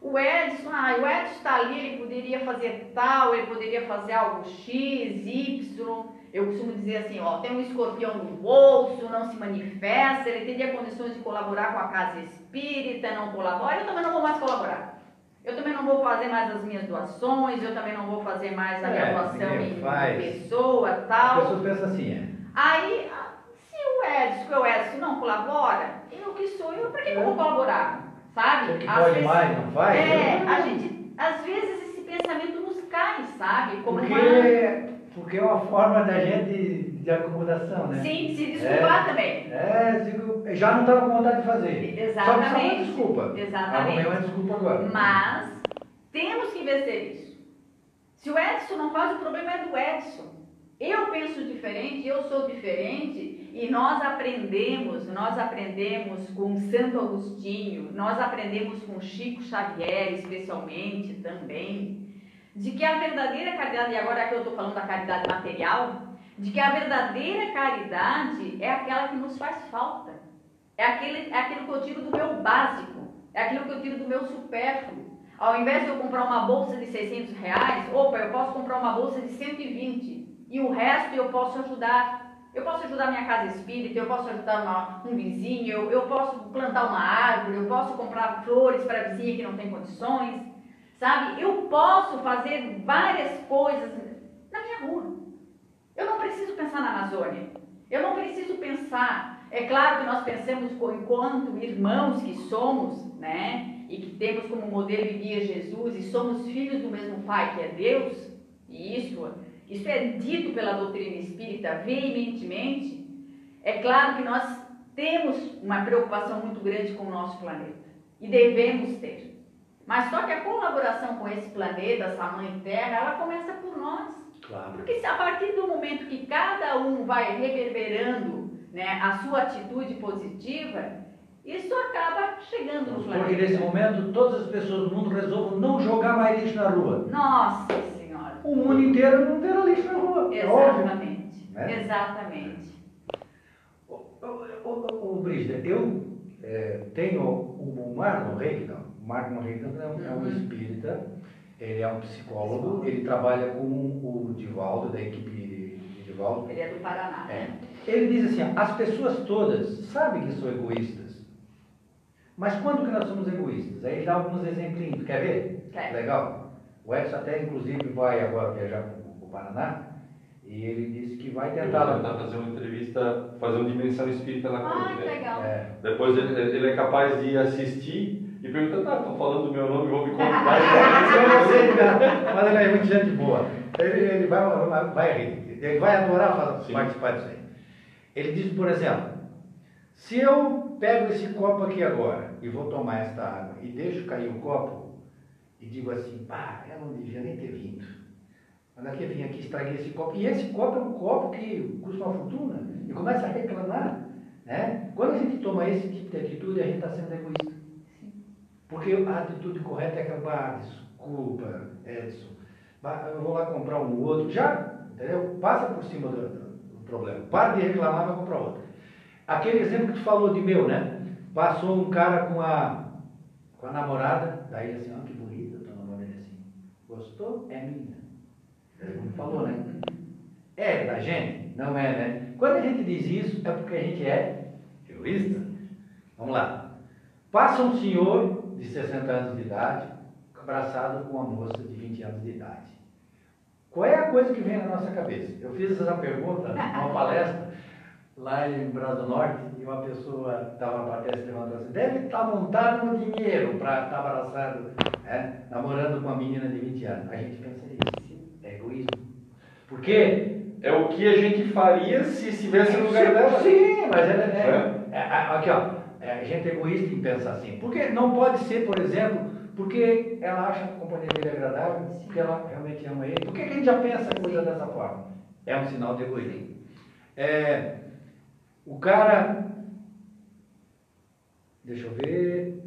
O Edson, ah, o Edson está ali, ele poderia fazer tal, ele poderia fazer algo X, Y. Eu costumo dizer assim, ó, tem um escorpião no bolso, não se manifesta, ele teria condições de colaborar com a casa espírita, não colabora, eu também não vou mais colaborar. Eu também não vou fazer mais as minhas doações, eu também não vou fazer mais a minha É, doação em faz. pessoa, As tal. pessoas pensam assim, é. Aí, ah, se o Edson, que o Edson não colabora, eu que sou eu, para que, eu vou colaborar? Sabe? O que Às pode vezes- mais, não faz? É, a gente, às vezes esse pensamento nos cai, sabe? Como uma... Porque, porque é uma forma da gente de acomodação, né? Sim, se desculpar também. É, digo, já não estava com vontade de fazer. Só que só uma Exatamente. desculpa. Exatamente. Arrumei uma desculpa agora. Mas temos que vencer isso. Se o Edson não faz, o problema é do Edson. Eu penso diferente, eu sou diferente e nós aprendemos, nós aprendemos com Santo Agostinho, nós aprendemos com Chico Xavier, especialmente também, de que a verdadeira caridade, e agora que eu estou falando da caridade material, de que a verdadeira caridade é aquela que nos faz falta. É, aquele, é aquilo que eu tiro do meu básico, é aquilo que eu tiro do meu supérfluo. Ao invés de eu comprar uma bolsa de 600 reais, opa, eu posso comprar uma bolsa de 120 e o resto eu posso ajudar. Eu posso ajudar minha casa espírita, eu posso ajudar uma- um vizinho, eu, eu posso plantar uma árvore, eu posso comprar flores para a vizinha que não tem condições, sabe? Eu posso fazer várias coisas na minha rua. Eu não preciso pensar na Amazônia. Eu não preciso pensar. É claro que nós pensamos enquanto irmãos que somos, né? E que temos como modelo e guia Jesus e somos filhos do mesmo Pai que é Deus. E isso, isso é dito pela doutrina espírita veementemente. É claro que nós temos uma preocupação muito grande com o nosso planeta e devemos ter. Mas só que a colaboração com esse planeta, essa mãe Terra, ela começa por nós. Claro. Porque se a partir do momento que cada um vai reverberando né, a sua atitude positiva, isso acaba chegando no Porque nesse planeta. momento todas as pessoas do mundo resolvam não jogar mais lixo na rua. Nossa Senhora! O mundo inteiro não terá lixo na rua. É óbvio. Exatamente. Exatamente. Ô, ô, Brígida, eu é, tenho o, o Marlon Reiki, não. O Marlon Reiki é um, é um Uhum. espírita, ele é um psicólogo, ele trabalha com o Divaldo, da equipe de Divaldo. Ele é do Paraná. É. Ele diz assim, as pessoas todas sabem que são egoístas, Mas quando que nós somos egoístas? Aí dá alguns exemplinhos. Quer ver? Quer. Legal. O Edson até, inclusive, vai agora viajar para o Paraná e ele disse que vai tentar lá. tentar fazer uma entrevista, fazer uma dimensão espírita na Ah, que dele. legal. É, Depois ele, ele é capaz de assistir e perguntar, tá, estão falando do meu nome, vou me [laughs] contar. Esse é você, cara. Mas ele é muito gente boa. Ele, ele vai, vai, vai rir. Ele vai adorar falar- Sim. participar disso aí. Ele diz, por exemplo, se eu pego esse copo aqui agora e vou tomar esta água e deixo cair o copo e digo assim, pá, eu não devia nem ter vindo. Olha que eu vim aqui estraguei esse copo. E esse copo é um copo que custa uma fortuna. E começa a reclamar. Né? Quando a gente toma esse tipo de atitude, a gente está sendo egoísta. Porque a atitude correta é acabar, desculpa, Edson. Eu vou lá comprar um outro. Já, entendeu? Passa por cima do, do problema. Para de reclamar, vai comprar outro. Aquele exemplo que tu falou de meu, né? Passou um cara com a, com a namorada, daí assim, ó, que bonita tua namorada assim. Gostou? É minha. Ele falou, né? É da gente? Não é, né? Quando a gente diz isso, é porque a gente é egoísta. Vamos lá. Passa um senhor de 60 anos de idade, abraçado com uma moça de 20 anos de idade. Qual é a coisa que vem na nossa cabeça? Eu fiz essa pergunta numa [laughs] palestra lá em Brasil do Norte e uma pessoa estava na se levantou assim, deve estar montado no dinheiro para estar abraçado, né? namorando com uma menina de 20 anos. A gente pensa isso, é egoísmo. Por quê? É o que a gente faria se estivesse no lugar dela. Sim, mas ela é, é, é, Aqui, ó. É, a gente é egoísta em pensar assim. Porque não pode ser, por exemplo, porque ela acha a companhia dele agradável, porque ela realmente ama ele. Por que, que a gente já pensa coisa dessa forma? É um sinal de egoísmo. É, o cara. Deixa eu ver.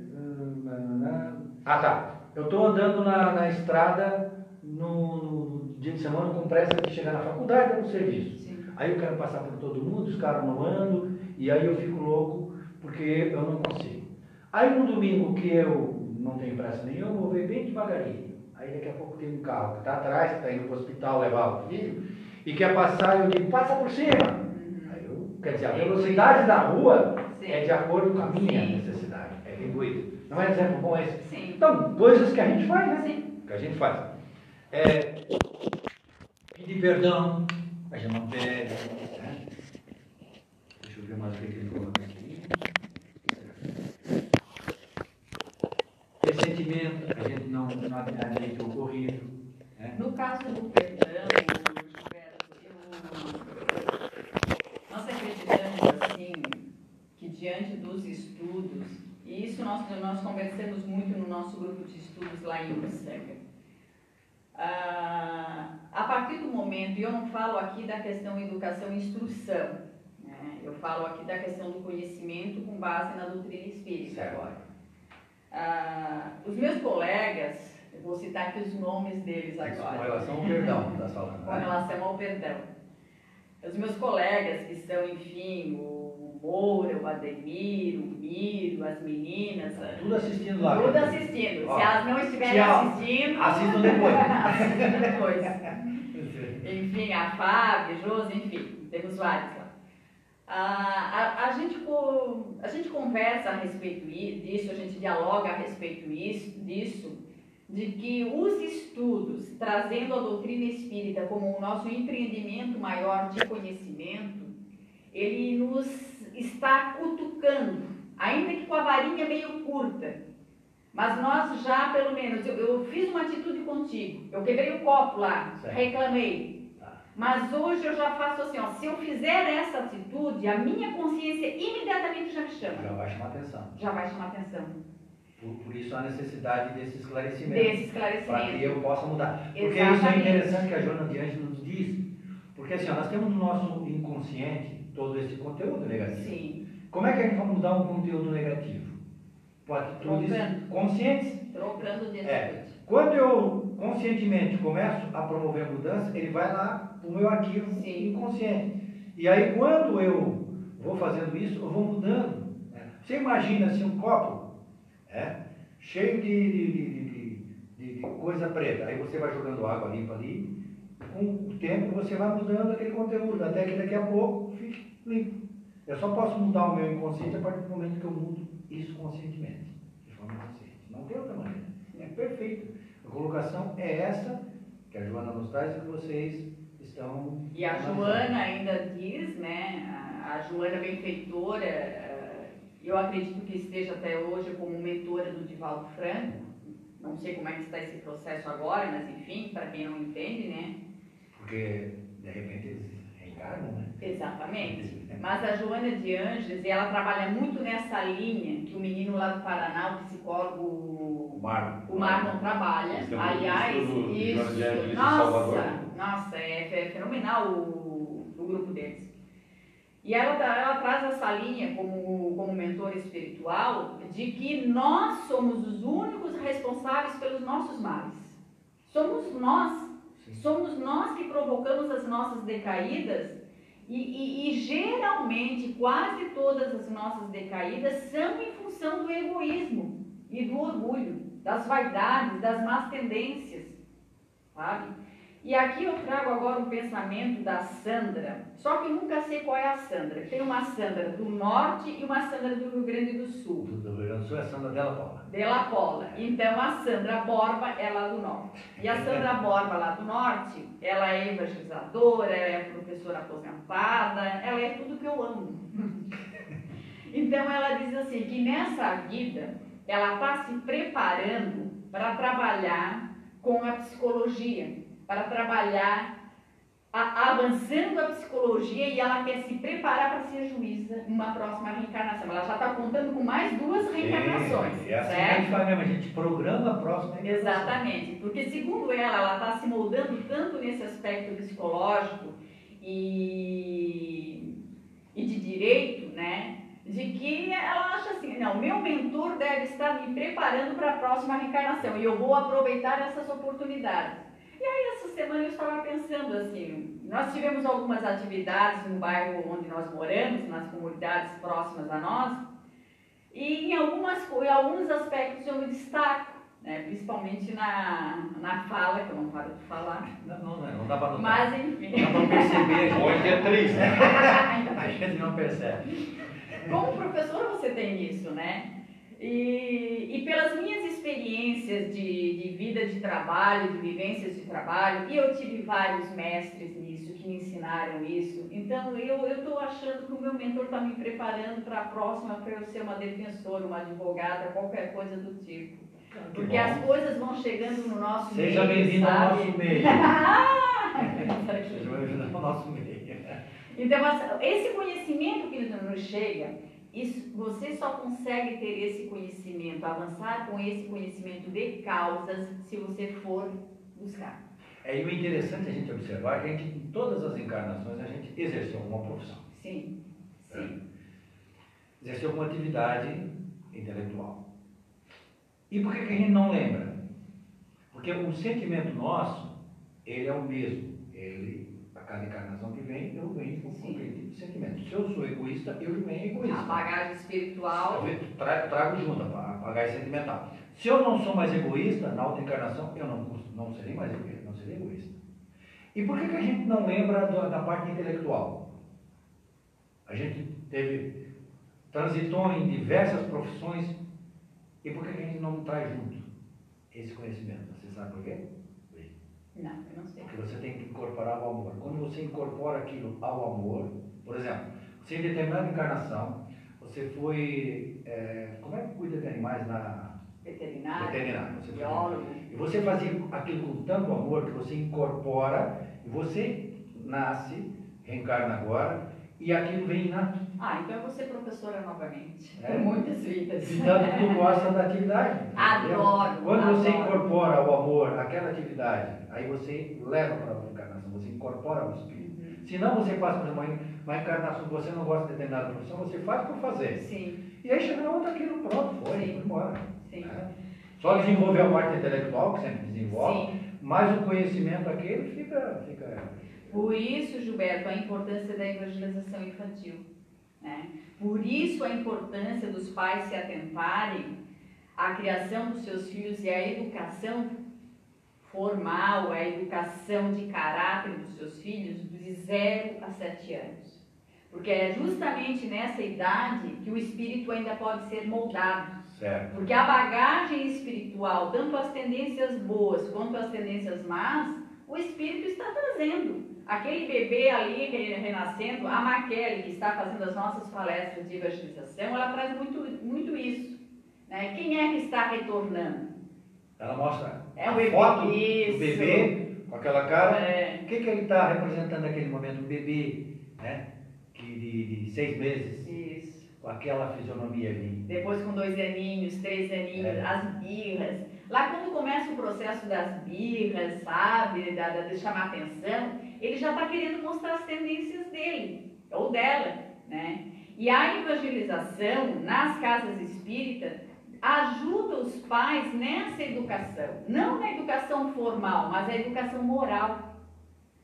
Ah, tá. Eu estou andando na, na estrada no, no dia de semana com pressa de chegar na faculdade ou no serviço. Sim. Aí eu quero passar por todo mundo, os caras não andam, e aí eu fico louco porque eu não consigo. Aí no domingo que eu não tenho pressa nenhuma, eu vou ver bem devagarinho. Aí daqui a pouco tem um carro que está atrás, que está indo para o hospital levar o filho, e quer passar, eu digo, passa por cima. Uhum. Aí eu, quer dizer, a velocidade da rua Sim. é de acordo com a minha Sim. necessidade. É egoísmo. Não é exemplo bom esse? Sim. Então, coisas que a gente faz, né? Sim. Que a gente faz. É, pedir perdão, a gente não pede. Né? Deixa eu ver mais o que ele coloca aqui. Ressentimento, a gente não, não admite o ocorrido. Né? No caso do perdão, eu, nós acreditamos assim que diante dos estudos, e isso nós, nós conversamos muito no nosso grupo de estudos lá em Ursega, ah, a partir do momento, e eu não falo aqui da questão educação e instrução, né? eu falo aqui da questão do conhecimento com base na doutrina espírita Certo. agora. Ah, os meus colegas, eu vou citar aqui os nomes deles agora. Com relação ao perdão, está falando. Com Né? relação ao perdão. Os meus colegas, que são, enfim, o Moura, o Ademir, o Miro, as meninas, Tudo assistindo lá. tudo assistindo. Ó, Se elas não estiverem tchau. assistindo, Assistam depois. [laughs] assistam depois. [laughs] Enfim, a Fábio, Josi, enfim, temos vários a, a, gente, a gente conversa a respeito disso, a gente dialoga a respeito is- disso, de que os estudos, trazendo a doutrina espírita como o nosso empreendimento maior de conhecimento, ele nos está cutucando, ainda que com a varinha meio curta. Mas nós já, pelo menos, eu, eu fiz uma atitude contigo, eu quebrei o copo lá, Certo. reclamei. Mas hoje eu já faço assim, ó, se eu fizer essa atitude, a minha consciência imediatamente já me chama, Já vai chamar atenção. já vai chamar atenção Por, por isso a necessidade desse esclarecimento. desse Para que esclarecimento. eu possa mudar. Porque isso é Exatamente. interessante que a Joana de Ângelo nos diz. Porque assim, ó, nós temos no nosso inconsciente todo esse conteúdo negativo. Sim, Como é que a gente vai mudar um conteúdo negativo? Com atitudes Trocando. conscientes. trocando de É. Quando eu conscientemente começo a promover mudança, ele vai lá o meu arquivo Sim. inconsciente. E aí quando eu vou fazendo isso, eu vou mudando. né? Você imagina assim um copo é, cheio de, de- de- de coisa preta. Aí você vai jogando água limpa ali. Com o tempo você vai mudando aquele conteúdo, até que daqui a pouco fique limpo. Eu só posso mudar o meu inconsciente a partir do momento que eu mudo isso conscientemente, de forma consciente. Não tem outra maneira. É perfeito. A colocação é essa que a Joana nos traz e que vocês estão. E a Joana ainda diz, né? A, a Joana benfeitora, eh, eu acredito que esteja até hoje como mentora do Divaldo Franco. Não sei como é que está esse processo agora, mas enfim, para quem não entende, né? Porque de repente né? Exatamente. Mas a Joana de Anjos, ela trabalha muito nessa linha que o menino lá do Paraná, o psicólogo O Mar. o Marlon trabalha. Esse é um Aliás, isso. Nossa, nossa, é, é fenomenal o, o grupo deles. E ela, tra- ela traz essa linha como, como mentora espiritual de que nós somos os únicos responsáveis pelos nossos males. Somos nós. Somos nós que provocamos as nossas decaídas e, e- e geralmente quase todas as nossas decaídas são em função do egoísmo e do orgulho, das vaidades, das más tendências, sabe? E aqui eu trago agora um pensamento da Sandra, só que nunca sei qual é a Sandra. Tem uma Sandra do Norte e uma Sandra do Rio Grande do Sul. Do, Rio Grande do Sul é a Sandra Della Paula. De La Pola. Então a Sandra Borba é lá do norte. E a Sandra Borba lá do norte, ela é evangelizadora, ela é professora aposentada, ela é tudo que eu amo. [laughs] Então ela diz assim que nessa vida ela está se preparando para trabalhar com a psicologia, para trabalhar a- avançando a psicologia e ela quer se preparar para ser juíza numa próxima reencarnação. Ela já está contando com mais duas reencarnações, Sim, é assim que a certo? gente faz mesmo, a gente programa a próxima reencarnação. Exatamente, porque segundo ela, ela está se moldando tanto nesse aspecto psicológico e, e de direito, né? De que ela acha assim, não, meu mentor deve estar me preparando para a próxima reencarnação e eu vou aproveitar essas oportunidades. E aí essa semana eu estava pensando assim, nós tivemos algumas atividades no bairro onde nós moramos, nas comunidades próximas a nós, e em, algumas, em alguns aspectos eu me destaco, né? principalmente na, na fala, que eu não paro de falar. Não, não, não, não dá para notar. Mas Não enfim. dá para perceber. Hoje é três, [laughs] né? A gente não percebe. Como professora você tem isso, né? E, e pelas minhas experiências de, de vida de trabalho, de vivências de trabalho, e eu tive vários mestres nisso que me ensinaram isso. Então eu estou achando que o meu mentor está me preparando para a próxima para eu ser uma defensora, uma advogada, qualquer coisa do tipo. Porque as coisas vão chegando no nosso Seja meio, bem-vindo ao [laughs] nosso meio. Seja bem-vindo ao nosso meio. Então, esse conhecimento que nos chega, isso, você só consegue ter esse conhecimento, avançar com esse conhecimento de causas, se você for buscar. É, e o interessante a gente observar é que a gente, em todas as encarnações, a gente exerceu uma profissão. Sim, sim. Exerceu uma atividade intelectual. E por que, que a gente não lembra? Porque o sentimento nosso, ele é o mesmo. Ele, cada encarnação que vem, eu venho com tipo de sentimento. Se eu sou egoísta, eu venho egoísta. A bagagem espiritual, Eu tra- trago junto a bagagem sentimental. Se eu não sou mais egoísta, na outra encarnação, eu não, não serei mais egoísta, não serei egoísta. E por que, que a gente não lembra da parte intelectual? A gente teve, transitou em diversas profissões, e por que, que a gente não traz junto esse conhecimento? Você sabe por quê? Não, eu não sei. Porque você tem que incorporar o amor. Quando você incorpora aquilo ao amor, por exemplo, você em determinada encarnação, você foi. é, como é que cuida de animais na Veterinário, veterinária? Você foi- biólogo, e você fazia aquilo com tanto amor que você incorpora, e você nasce, reencarna agora, e aquilo vem na. Ah, então eu vou ser professora novamente. É. Muitas vidas. E tanto que tu gosta da atividade. [laughs] entendeu? Adoro. Quando você adoro. incorpora o amor àquela atividade, aí você leva para a encarnação, você incorpora o espírito. Uhum. Se não, você faz por exemplo, uma, encarnação que você não gosta de determinada profissão, você faz por fazer. Sim, E aí chega na outra aquilo, pronto, foi, Sim. foi embora. sim. né? Só desenvolver a parte intelectual, que sempre desenvolve, Sim. mas o conhecimento aquele fica. fica Por isso, Gilberto, a importância da evangelização infantil. Né? Por isso, a importância dos pais se atentarem à criação dos seus filhos e à educação formal, à educação de caráter dos seus filhos, de 0 a 7 anos. Porque é justamente nessa idade que o espírito ainda pode ser moldado. Certo. Porque a bagagem espiritual, tanto as tendências boas quanto as tendências más, o espírito está trazendo. Aquele bebê ali renascendo, a Maquele, que está fazendo as nossas palestras de evangelização, ela traz muito, muito isso. Né? Quem é que está retornando? Ela mostra É o foto bebê, do bebê com aquela cara. É. O que, que ele está representando naquele momento? Um bebê, né? Que de, de seis meses, Isso. com aquela fisionomia ali. Depois com dois aninhos, três aninhos, É. as birras. Lá quando começa o processo das birras, sabe, da, da- de chamar atenção, ele já está querendo mostrar as tendências dele, ou dela, né? E a evangelização nas casas espíritas ajuda os pais nessa educação, não na educação formal, mas na educação moral.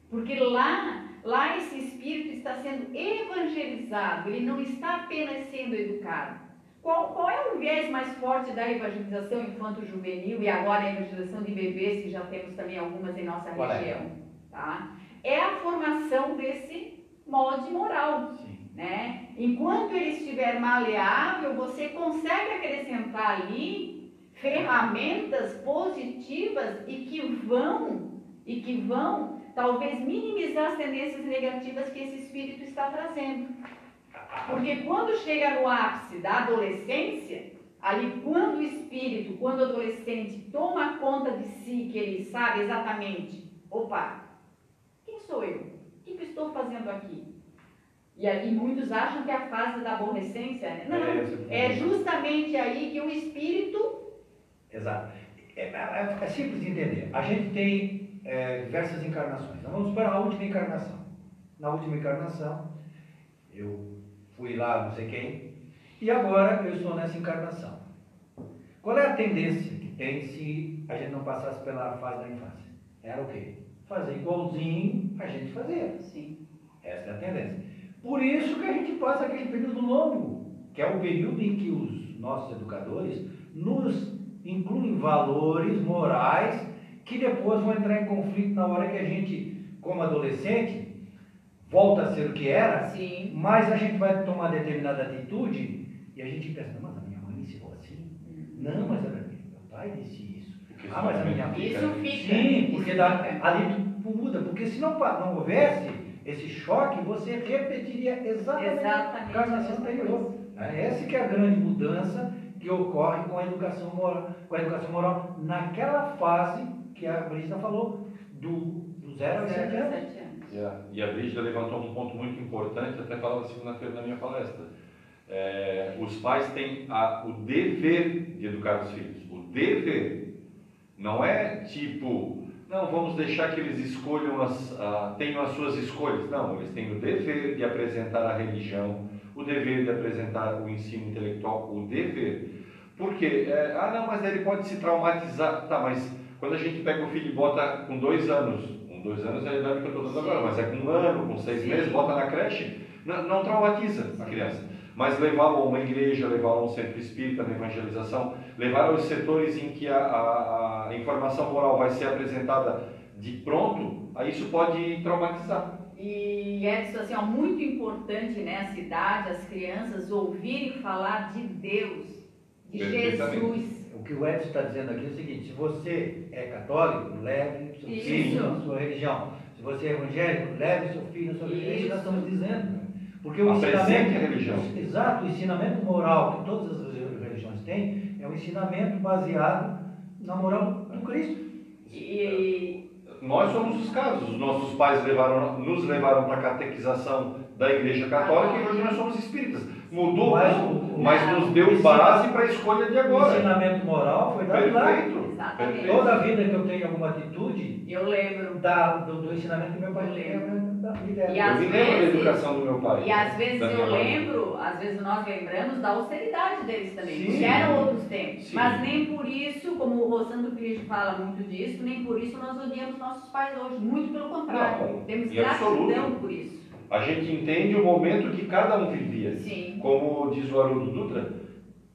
Porque lá, lá esse espírito está sendo evangelizado, ele não está apenas sendo educado. Qual, qual é o viés mais forte da evangelização infanto-juvenil e agora a evangelização de bebês, que já temos também algumas em nossa Qual é? região? Tá? É a formação desse molde moral. Sim. Né? Enquanto ele estiver maleável, você consegue acrescentar ali ferramentas positivas e que vão e que vão talvez minimizar as tendências negativas que esse espírito está trazendo. Porque quando chega no ápice da adolescência, ali quando o espírito, quando o adolescente toma conta de si, que ele sabe exatamente, opa, quem sou eu? O que, eu estou fazendo aqui? E aí muitos acham que é a fase da aborrecência, né? Não, É, é justamente aí que o espírito Exato. É, é- é simples de entender. A gente tem é, diversas encarnações. Então, vamos para a última encarnação. Na última encarnação, eu fui lá, não sei quem, e agora eu estou nessa encarnação. Qual é a tendência que tem se a gente não passasse pela fase da infância? Era o quê? Fazer igualzinho a gente fazia. Sim. Essa é a tendência. Por isso que a gente passa aquele período longo, que é o período em que os nossos educadores nos incluem valores morais que depois vão entrar em conflito na hora que a gente, como adolescente, volta a ser o que era, Sim. mas a gente vai tomar determinada atitude e a gente pensa, não, mas a minha mãe me ensinou assim. Não, mas a minha, meu pai disse isso. Porque Ah, mas a minha Isso fica. Sim, porque fica. ali tu muda, porque se não, não houvesse esse choque, você repetiria exatamente, Exatamente a encarnação anterior. É, Essa que é a grande mudança que ocorre com a educação moral, com a educação moral naquela fase que a Brisa falou, do, do zero aos sete anos. Sete anos. E a, e a Brígida levantou um ponto muito importante, até falava segunda-feira na minha palestra. É, os pais têm a- o dever de educar os filhos. O dever. Não é tipo, não, vamos deixar que eles escolham, as, a- tenham as suas escolhas. Não, eles têm o dever de apresentar a religião, o dever de apresentar o ensino intelectual, o dever. Por quê? É, ah, não, mas ele pode se traumatizar. Tá, mas quando a gente pega o filho e bota com dois anos, com dois anos é a idade que eu estou dando agora, mas é com um ano, com seis Sim. meses, bota na creche, não, não traumatiza a criança. Mas levá-lo a uma igreja, levá-lo a um centro espírita, na evangelização, levar aos setores em que a, a- a informação moral vai ser apresentada de pronto, aí isso pode traumatizar. E Edson, assim, ó, muito importante nessa idade as crianças ouvirem falar de Deus, de. Jesus. O que o Edson está dizendo aqui é o seguinte: se você é católico, leve seu Isso. filho na sua religião. Se você é evangélico, leve seu filho na sua religião. É isso que nós estamos dizendo. Porque o Apresente ensinamento. a religião. Exato, o ensinamento moral que todas as religiões têm é um ensinamento baseado na moral do Cristo. E Nós somos os casos. Os nossos pais levaram, nos levaram para a catequização da Igreja Católica e hoje nós somos espíritas. Mudou, Mas o- mas nos deu o base para a escolha de O agora. ensinamento moral foi dado lá. Exatamente. Toda a vida que eu tenho alguma atitude, eu lembro. da, do, do ensinamento que meu pai da vida. E Eu me lembro da educação do meu pai. E às vezes eu mãe. lembro, às vezes nós lembramos da austeridade deles também, Sim. porque eram outros tempos. Sim. Mas nem por isso, como o Rosando Cristo fala muito disso, nem por isso nós odiamos nossos pais hoje. Muito pelo contrário. Não, Temos em gratidão por isso. A gente entende o momento que cada um vivia. Sim. Como diz o Haroldo Dutra,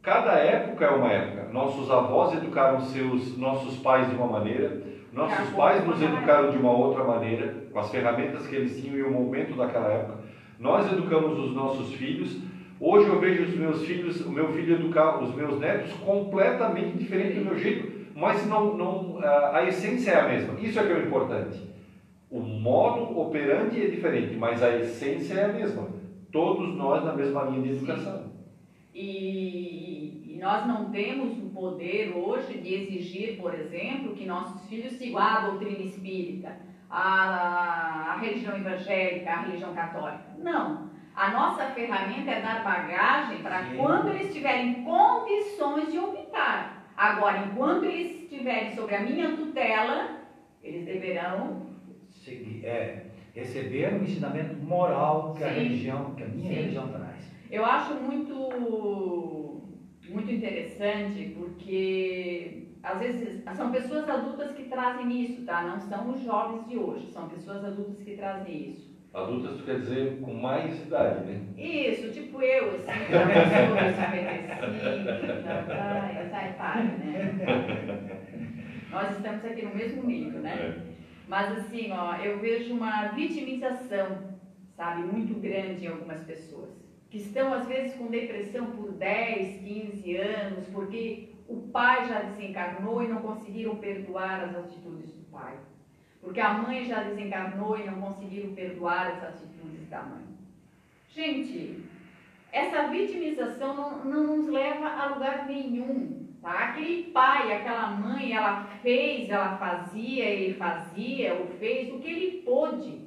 cada época é uma época. Nossos avós educaram seus nossos pais de uma maneira, nossos pais nos educaram de uma outra maneira, com as ferramentas que eles tinham e o momento daquela época. Nós educamos os nossos filhos. Hoje eu vejo os meus filhos, o meu filho educar os meus netos completamente diferente do meu jeito, mas não, não, a, essência é a mesma. Isso é que é o importante. O modo operante é diferente, mas a essência é a mesma. Todos nós na mesma linha de educação. E, nós não temos o poder hoje de exigir, por exemplo, que nossos filhos sigam a doutrina espírita, a, a religião evangélica, a religião católica. Não. A nossa ferramenta é dar bagagem para quando eles tiverem condições de optar. Agora, enquanto eles estiverem sob a minha tutela, eles deverão Seguir, é, receber o ensinamento moral que Sim. a religião, que a minha Sim. religião traz. Eu acho muito, muito interessante porque às vezes são pessoas adultas que trazem isso, tá? Não são os jovens de hoje, são pessoas adultas que trazem isso. Adultas, tu quer dizer com mais idade, né? Isso, tipo eu, assim, já sou 55, já vai, sai, para, né? Nós estamos aqui no mesmo nível, né? É. Mas assim, ó, eu vejo uma vitimização, sabe, muito grande em algumas pessoas que estão às vezes com depressão por 10, 15 anos, porque o pai já desencarnou e não conseguiram perdoar as atitudes do pai. Porque a mãe já desencarnou e não conseguiram perdoar as atitudes da mãe. Gente, essa vitimização não, não nos leva a lugar nenhum. Tá? Aquele pai, aquela mãe, ela fez, ela fazia, ele fazia, ou fez o que ele pôde.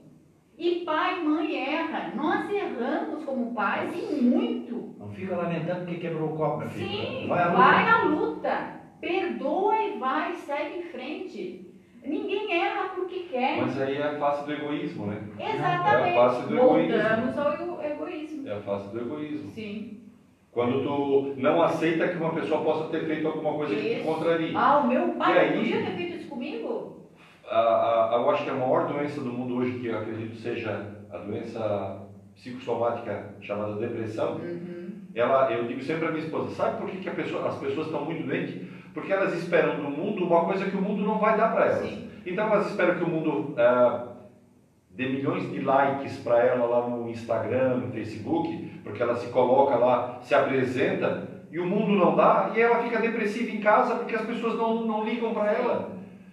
E pai e mãe erra. Nós erramos como pais e muito. Não fica lamentando que quebrou o copo, meu filho. Sim, vai, vai na luta. Perdoa e vai, segue em frente. Ninguém erra porque quer. Mas aí é a face do egoísmo, né? Exatamente. É a face do Voltamos ao egoísmo. É a face do egoísmo. Sim. Quando tu não aceita que uma pessoa possa ter feito alguma coisa isso. que te contraria. Ah, o meu pai aí, podia ter feito isso comigo? A, a, eu acho que a maior doença do mundo hoje, que eu acredito seja a doença psicossomática chamada depressão, uhum. ela, eu digo sempre à minha esposa, sabe por que, que pessoa, as pessoas estão muito doentes? Porque elas esperam do mundo uma coisa que o mundo não vai dar para elas. Sim. Então elas esperam que o mundo uh, dê milhões de likes para ela lá no Instagram, no Facebook, porque ela se coloca lá, se apresenta, e o mundo não dá, e ela fica depressiva em casa porque as pessoas não, não ligam para ela.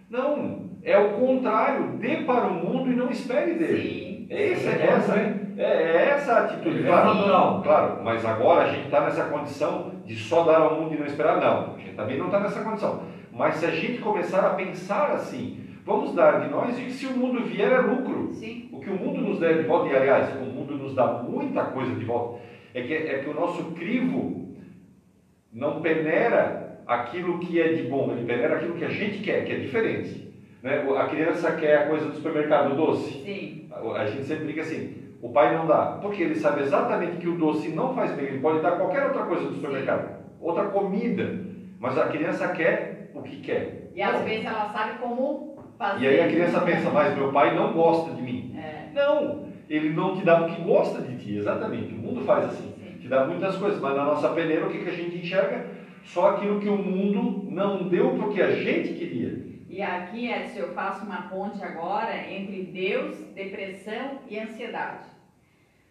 Não, é o contrário, dê para o mundo e não espere dele. Sim. Esse, é, essa, é, é essa a atitude. Claro, não, claro, mas agora a gente está nessa condição de só dar ao mundo e não esperar, não. A gente também não está nessa condição. Mas se a gente começar a pensar assim, vamos dar de nós e se o mundo vier é lucro. Sim. O que o mundo nos der de volta, e aliás, o mundo nos dá muita coisa de volta, é que, é que o nosso crivo não peneira aquilo que é de bom, ele peneira aquilo que a gente quer, que é diferente. Né? A criança quer a coisa do supermercado doce. Sim. A gente sempre brinca assim, o pai não dá, porque ele sabe exatamente que o doce não faz bem, ele pode dar qualquer outra coisa do supermercado, Sim. outra comida, mas a criança quer o que quer. E às vezes ela sabe como fazer. E aí a criança pensa, mas meu pai não gosta de mim. É. Não, ele não te dá o que gosta de ti, exatamente. O mundo faz assim, Sim. te dá muitas coisas, mas na nossa peneira o que, que a gente enxerga? Só aquilo que o mundo não deu porque a gente queria. E aqui, Edson, eu faço uma ponte agora entre Deus, depressão e ansiedade.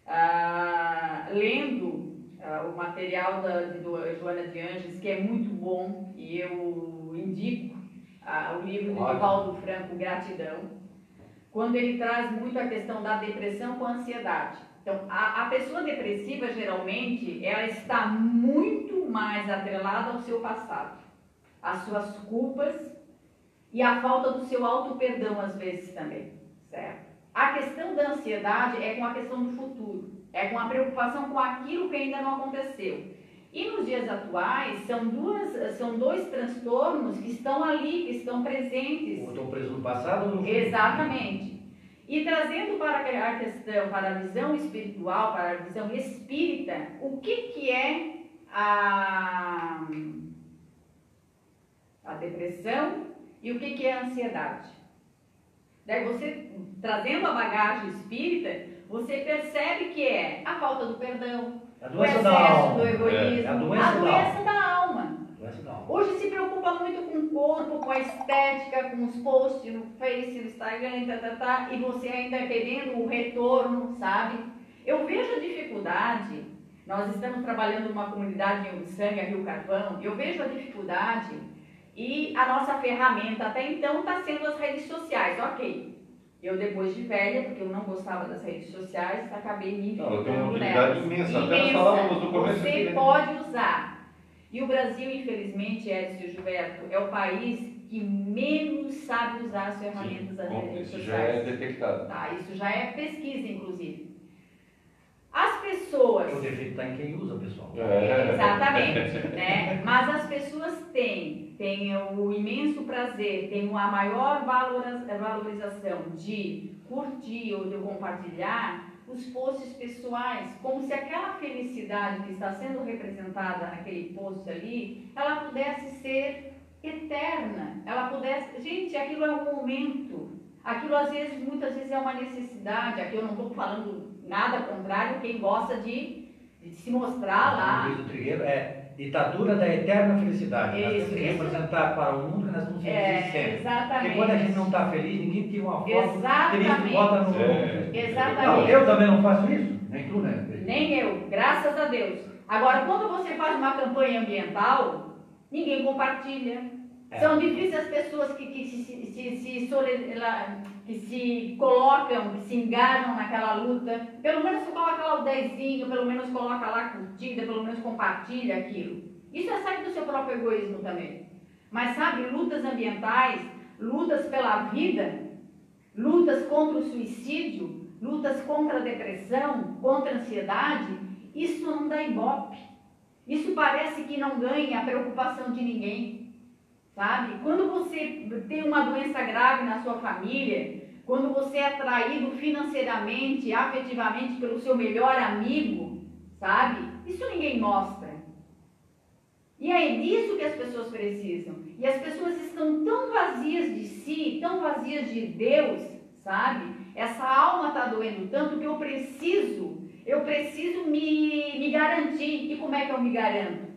Ah, lendo ah, o material da, do Joana de Anjos, que é muito bom, e eu indico ah, o livro de Divaldo Franco, Gratidão, quando ele traz muito a questão da depressão com a ansiedade. Então, a, a pessoa depressiva, geralmente, ela está muito mais atrelada ao seu passado, às suas culpas e a falta do seu auto-perdão às vezes também, certo? A questão da ansiedade é com a questão do futuro, é com a preocupação com aquilo que ainda não aconteceu. E nos dias atuais, são, duas, são dois transtornos que estão ali, que estão presentes. Estão presos no passado ou no futuro? Exatamente. E trazendo para a questão, para a visão espiritual, para a visão espírita, o que, que é a, a depressão e o que, que é a ansiedade? Daí você, trazendo a bagagem espírita, você percebe que é a falta do perdão, o excesso do egoísmo, é. a doença, a doença da, alma. Doença da alma. Hoje se preocupa muito com o corpo, com a estética, com os posts no Face, no Instagram, tá, tá, tá, e você ainda querendo o retorno, sabe? Eu vejo a dificuldade, nós estamos trabalhando numa comunidade em Ursanga, Rio Carvão, eu vejo a dificuldade e a nossa ferramenta até então está sendo as redes sociais, ok. Eu, depois de velha, porque eu não gostava das redes sociais, acabei me Ela tem uma utilidade imensa, até nós falávamos no começo Você pode usar. E o Brasil, infelizmente, Edson Gilberto, é o país que menos sabe usar as ferramentas das Bom, redes isso já é sociais. detectado. Tá, isso já é pesquisa, inclusive. As pessoas. O defeito está em quem usa, pessoal. É. Exatamente, [laughs] né? Mas as pessoas têm, têm o imenso prazer, têm a maior valora- valorização de curtir ou de compartilhar os posts pessoais, como se aquela felicidade que está sendo representada naquele post ali, ela pudesse ser eterna, ela pudesse, gente, aquilo é um momento, aquilo às vezes, muitas vezes é uma necessidade, aqui eu não estou falando nada contrário, quem gosta de, de se mostrar lá, Luiz do Trigueiro é ditadura da eterna felicidade. nós Isso, temos que representar para o mundo que nós felizes É, sempre. exatamente. Porque quando a gente não está feliz, ninguém tira uma foto Exatamente. triste bota no. É. Exatamente. Não, eu também não faço isso, nem tu, né? Nem eu, graças a Deus. Agora, quando você faz uma campanha ambiental, ninguém compartilha. É. São difíceis as pessoas que, que, se, se, se, se que se colocam, que se engajam naquela luta. Pelo menos coloca lá o dezinho, pelo menos coloca lá a curtida, pelo menos compartilha aquilo. Isso é sair do seu próprio egoísmo também. Mas sabe, lutas ambientais, lutas pela vida, lutas contra o suicídio, lutas contra a depressão, contra a ansiedade, isso não dá ibope. Isso parece que não ganha a preocupação de ninguém. Sabe? Quando você tem uma doença grave na sua família, quando você é traído financeiramente, afetivamente pelo seu melhor amigo, sabe? Isso ninguém mostra. E é disso que as pessoas precisam. E as pessoas estão tão vazias de si, tão vazias de Deus, sabe? Essa alma está doendo tanto que eu preciso, eu preciso me, me garantir. E como é que eu me garanto?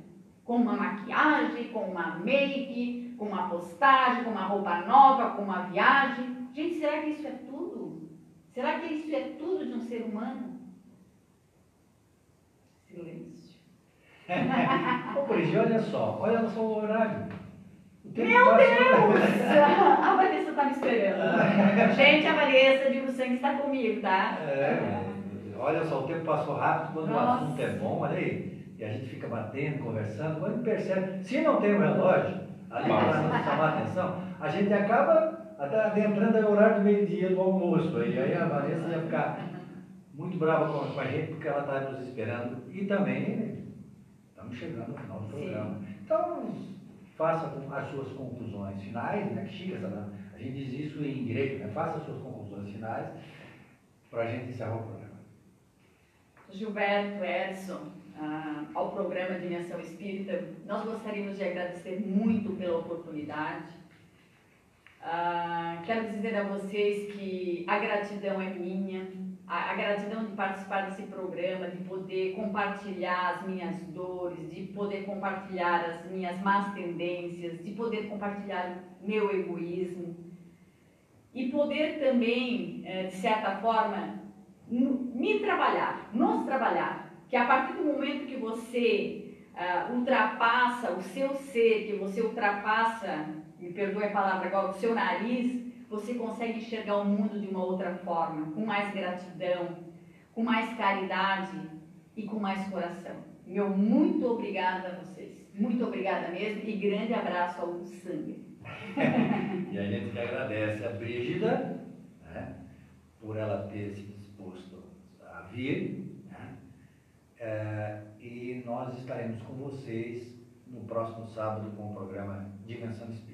Com uma maquiagem, com uma make, com uma postagem, com uma roupa nova, com uma viagem. Gente, será que isso é tudo? Será que isso é tudo de um ser humano? Silêncio. Ô, Brigitte, olha só, olha só o horário. Meu. Deus! [laughs] A Vanessa está me esperando. [laughs] Gente, a Vanessa de Sangue está comigo, tá? É, olha só, o tempo passou rápido quando Nossa. o assunto é bom, olha aí. E a gente fica batendo, conversando, quando percebe, se não tem o relógio, ali para nos chamar a atenção, a gente acaba até adentrando o horário do meio-dia do almoço. E aí a Vanessa ia ficar muito brava com, com a gente porque ela está nos esperando. E também estamos chegando no final do Sim. programa. Então, faça as suas conclusões finais, né? Que chica essa a gente diz isso em direito, né? Faça as suas conclusões finais para a gente encerrar o programa. Gilberto, Edson, ah, ao programa Dimensão Espírita, nós gostaríamos de agradecer muito pela oportunidade. Ah, quero dizer a vocês que a gratidão é minha, a, a gratidão de participar desse programa, de poder compartilhar as minhas dores, de poder compartilhar as minhas más tendências, de poder compartilhar meu egoísmo e poder também, eh, de certa forma, me trabalhar, nos trabalhar, que a partir do momento que você ah, ultrapassa o seu ser, que você ultrapassa, me perdoe a palavra agora, o seu nariz, você consegue enxergar o mundo de uma outra forma, com mais gratidão, com mais caridade e com mais coração. Meu muito obrigada a vocês. Muito obrigada mesmo e grande abraço ao sangue. [laughs] E a gente que agradece a Brígida né, por ela ter se disposto a vir. É, e nós estaremos com vocês no próximo sábado com o programa Dimensão Espírita.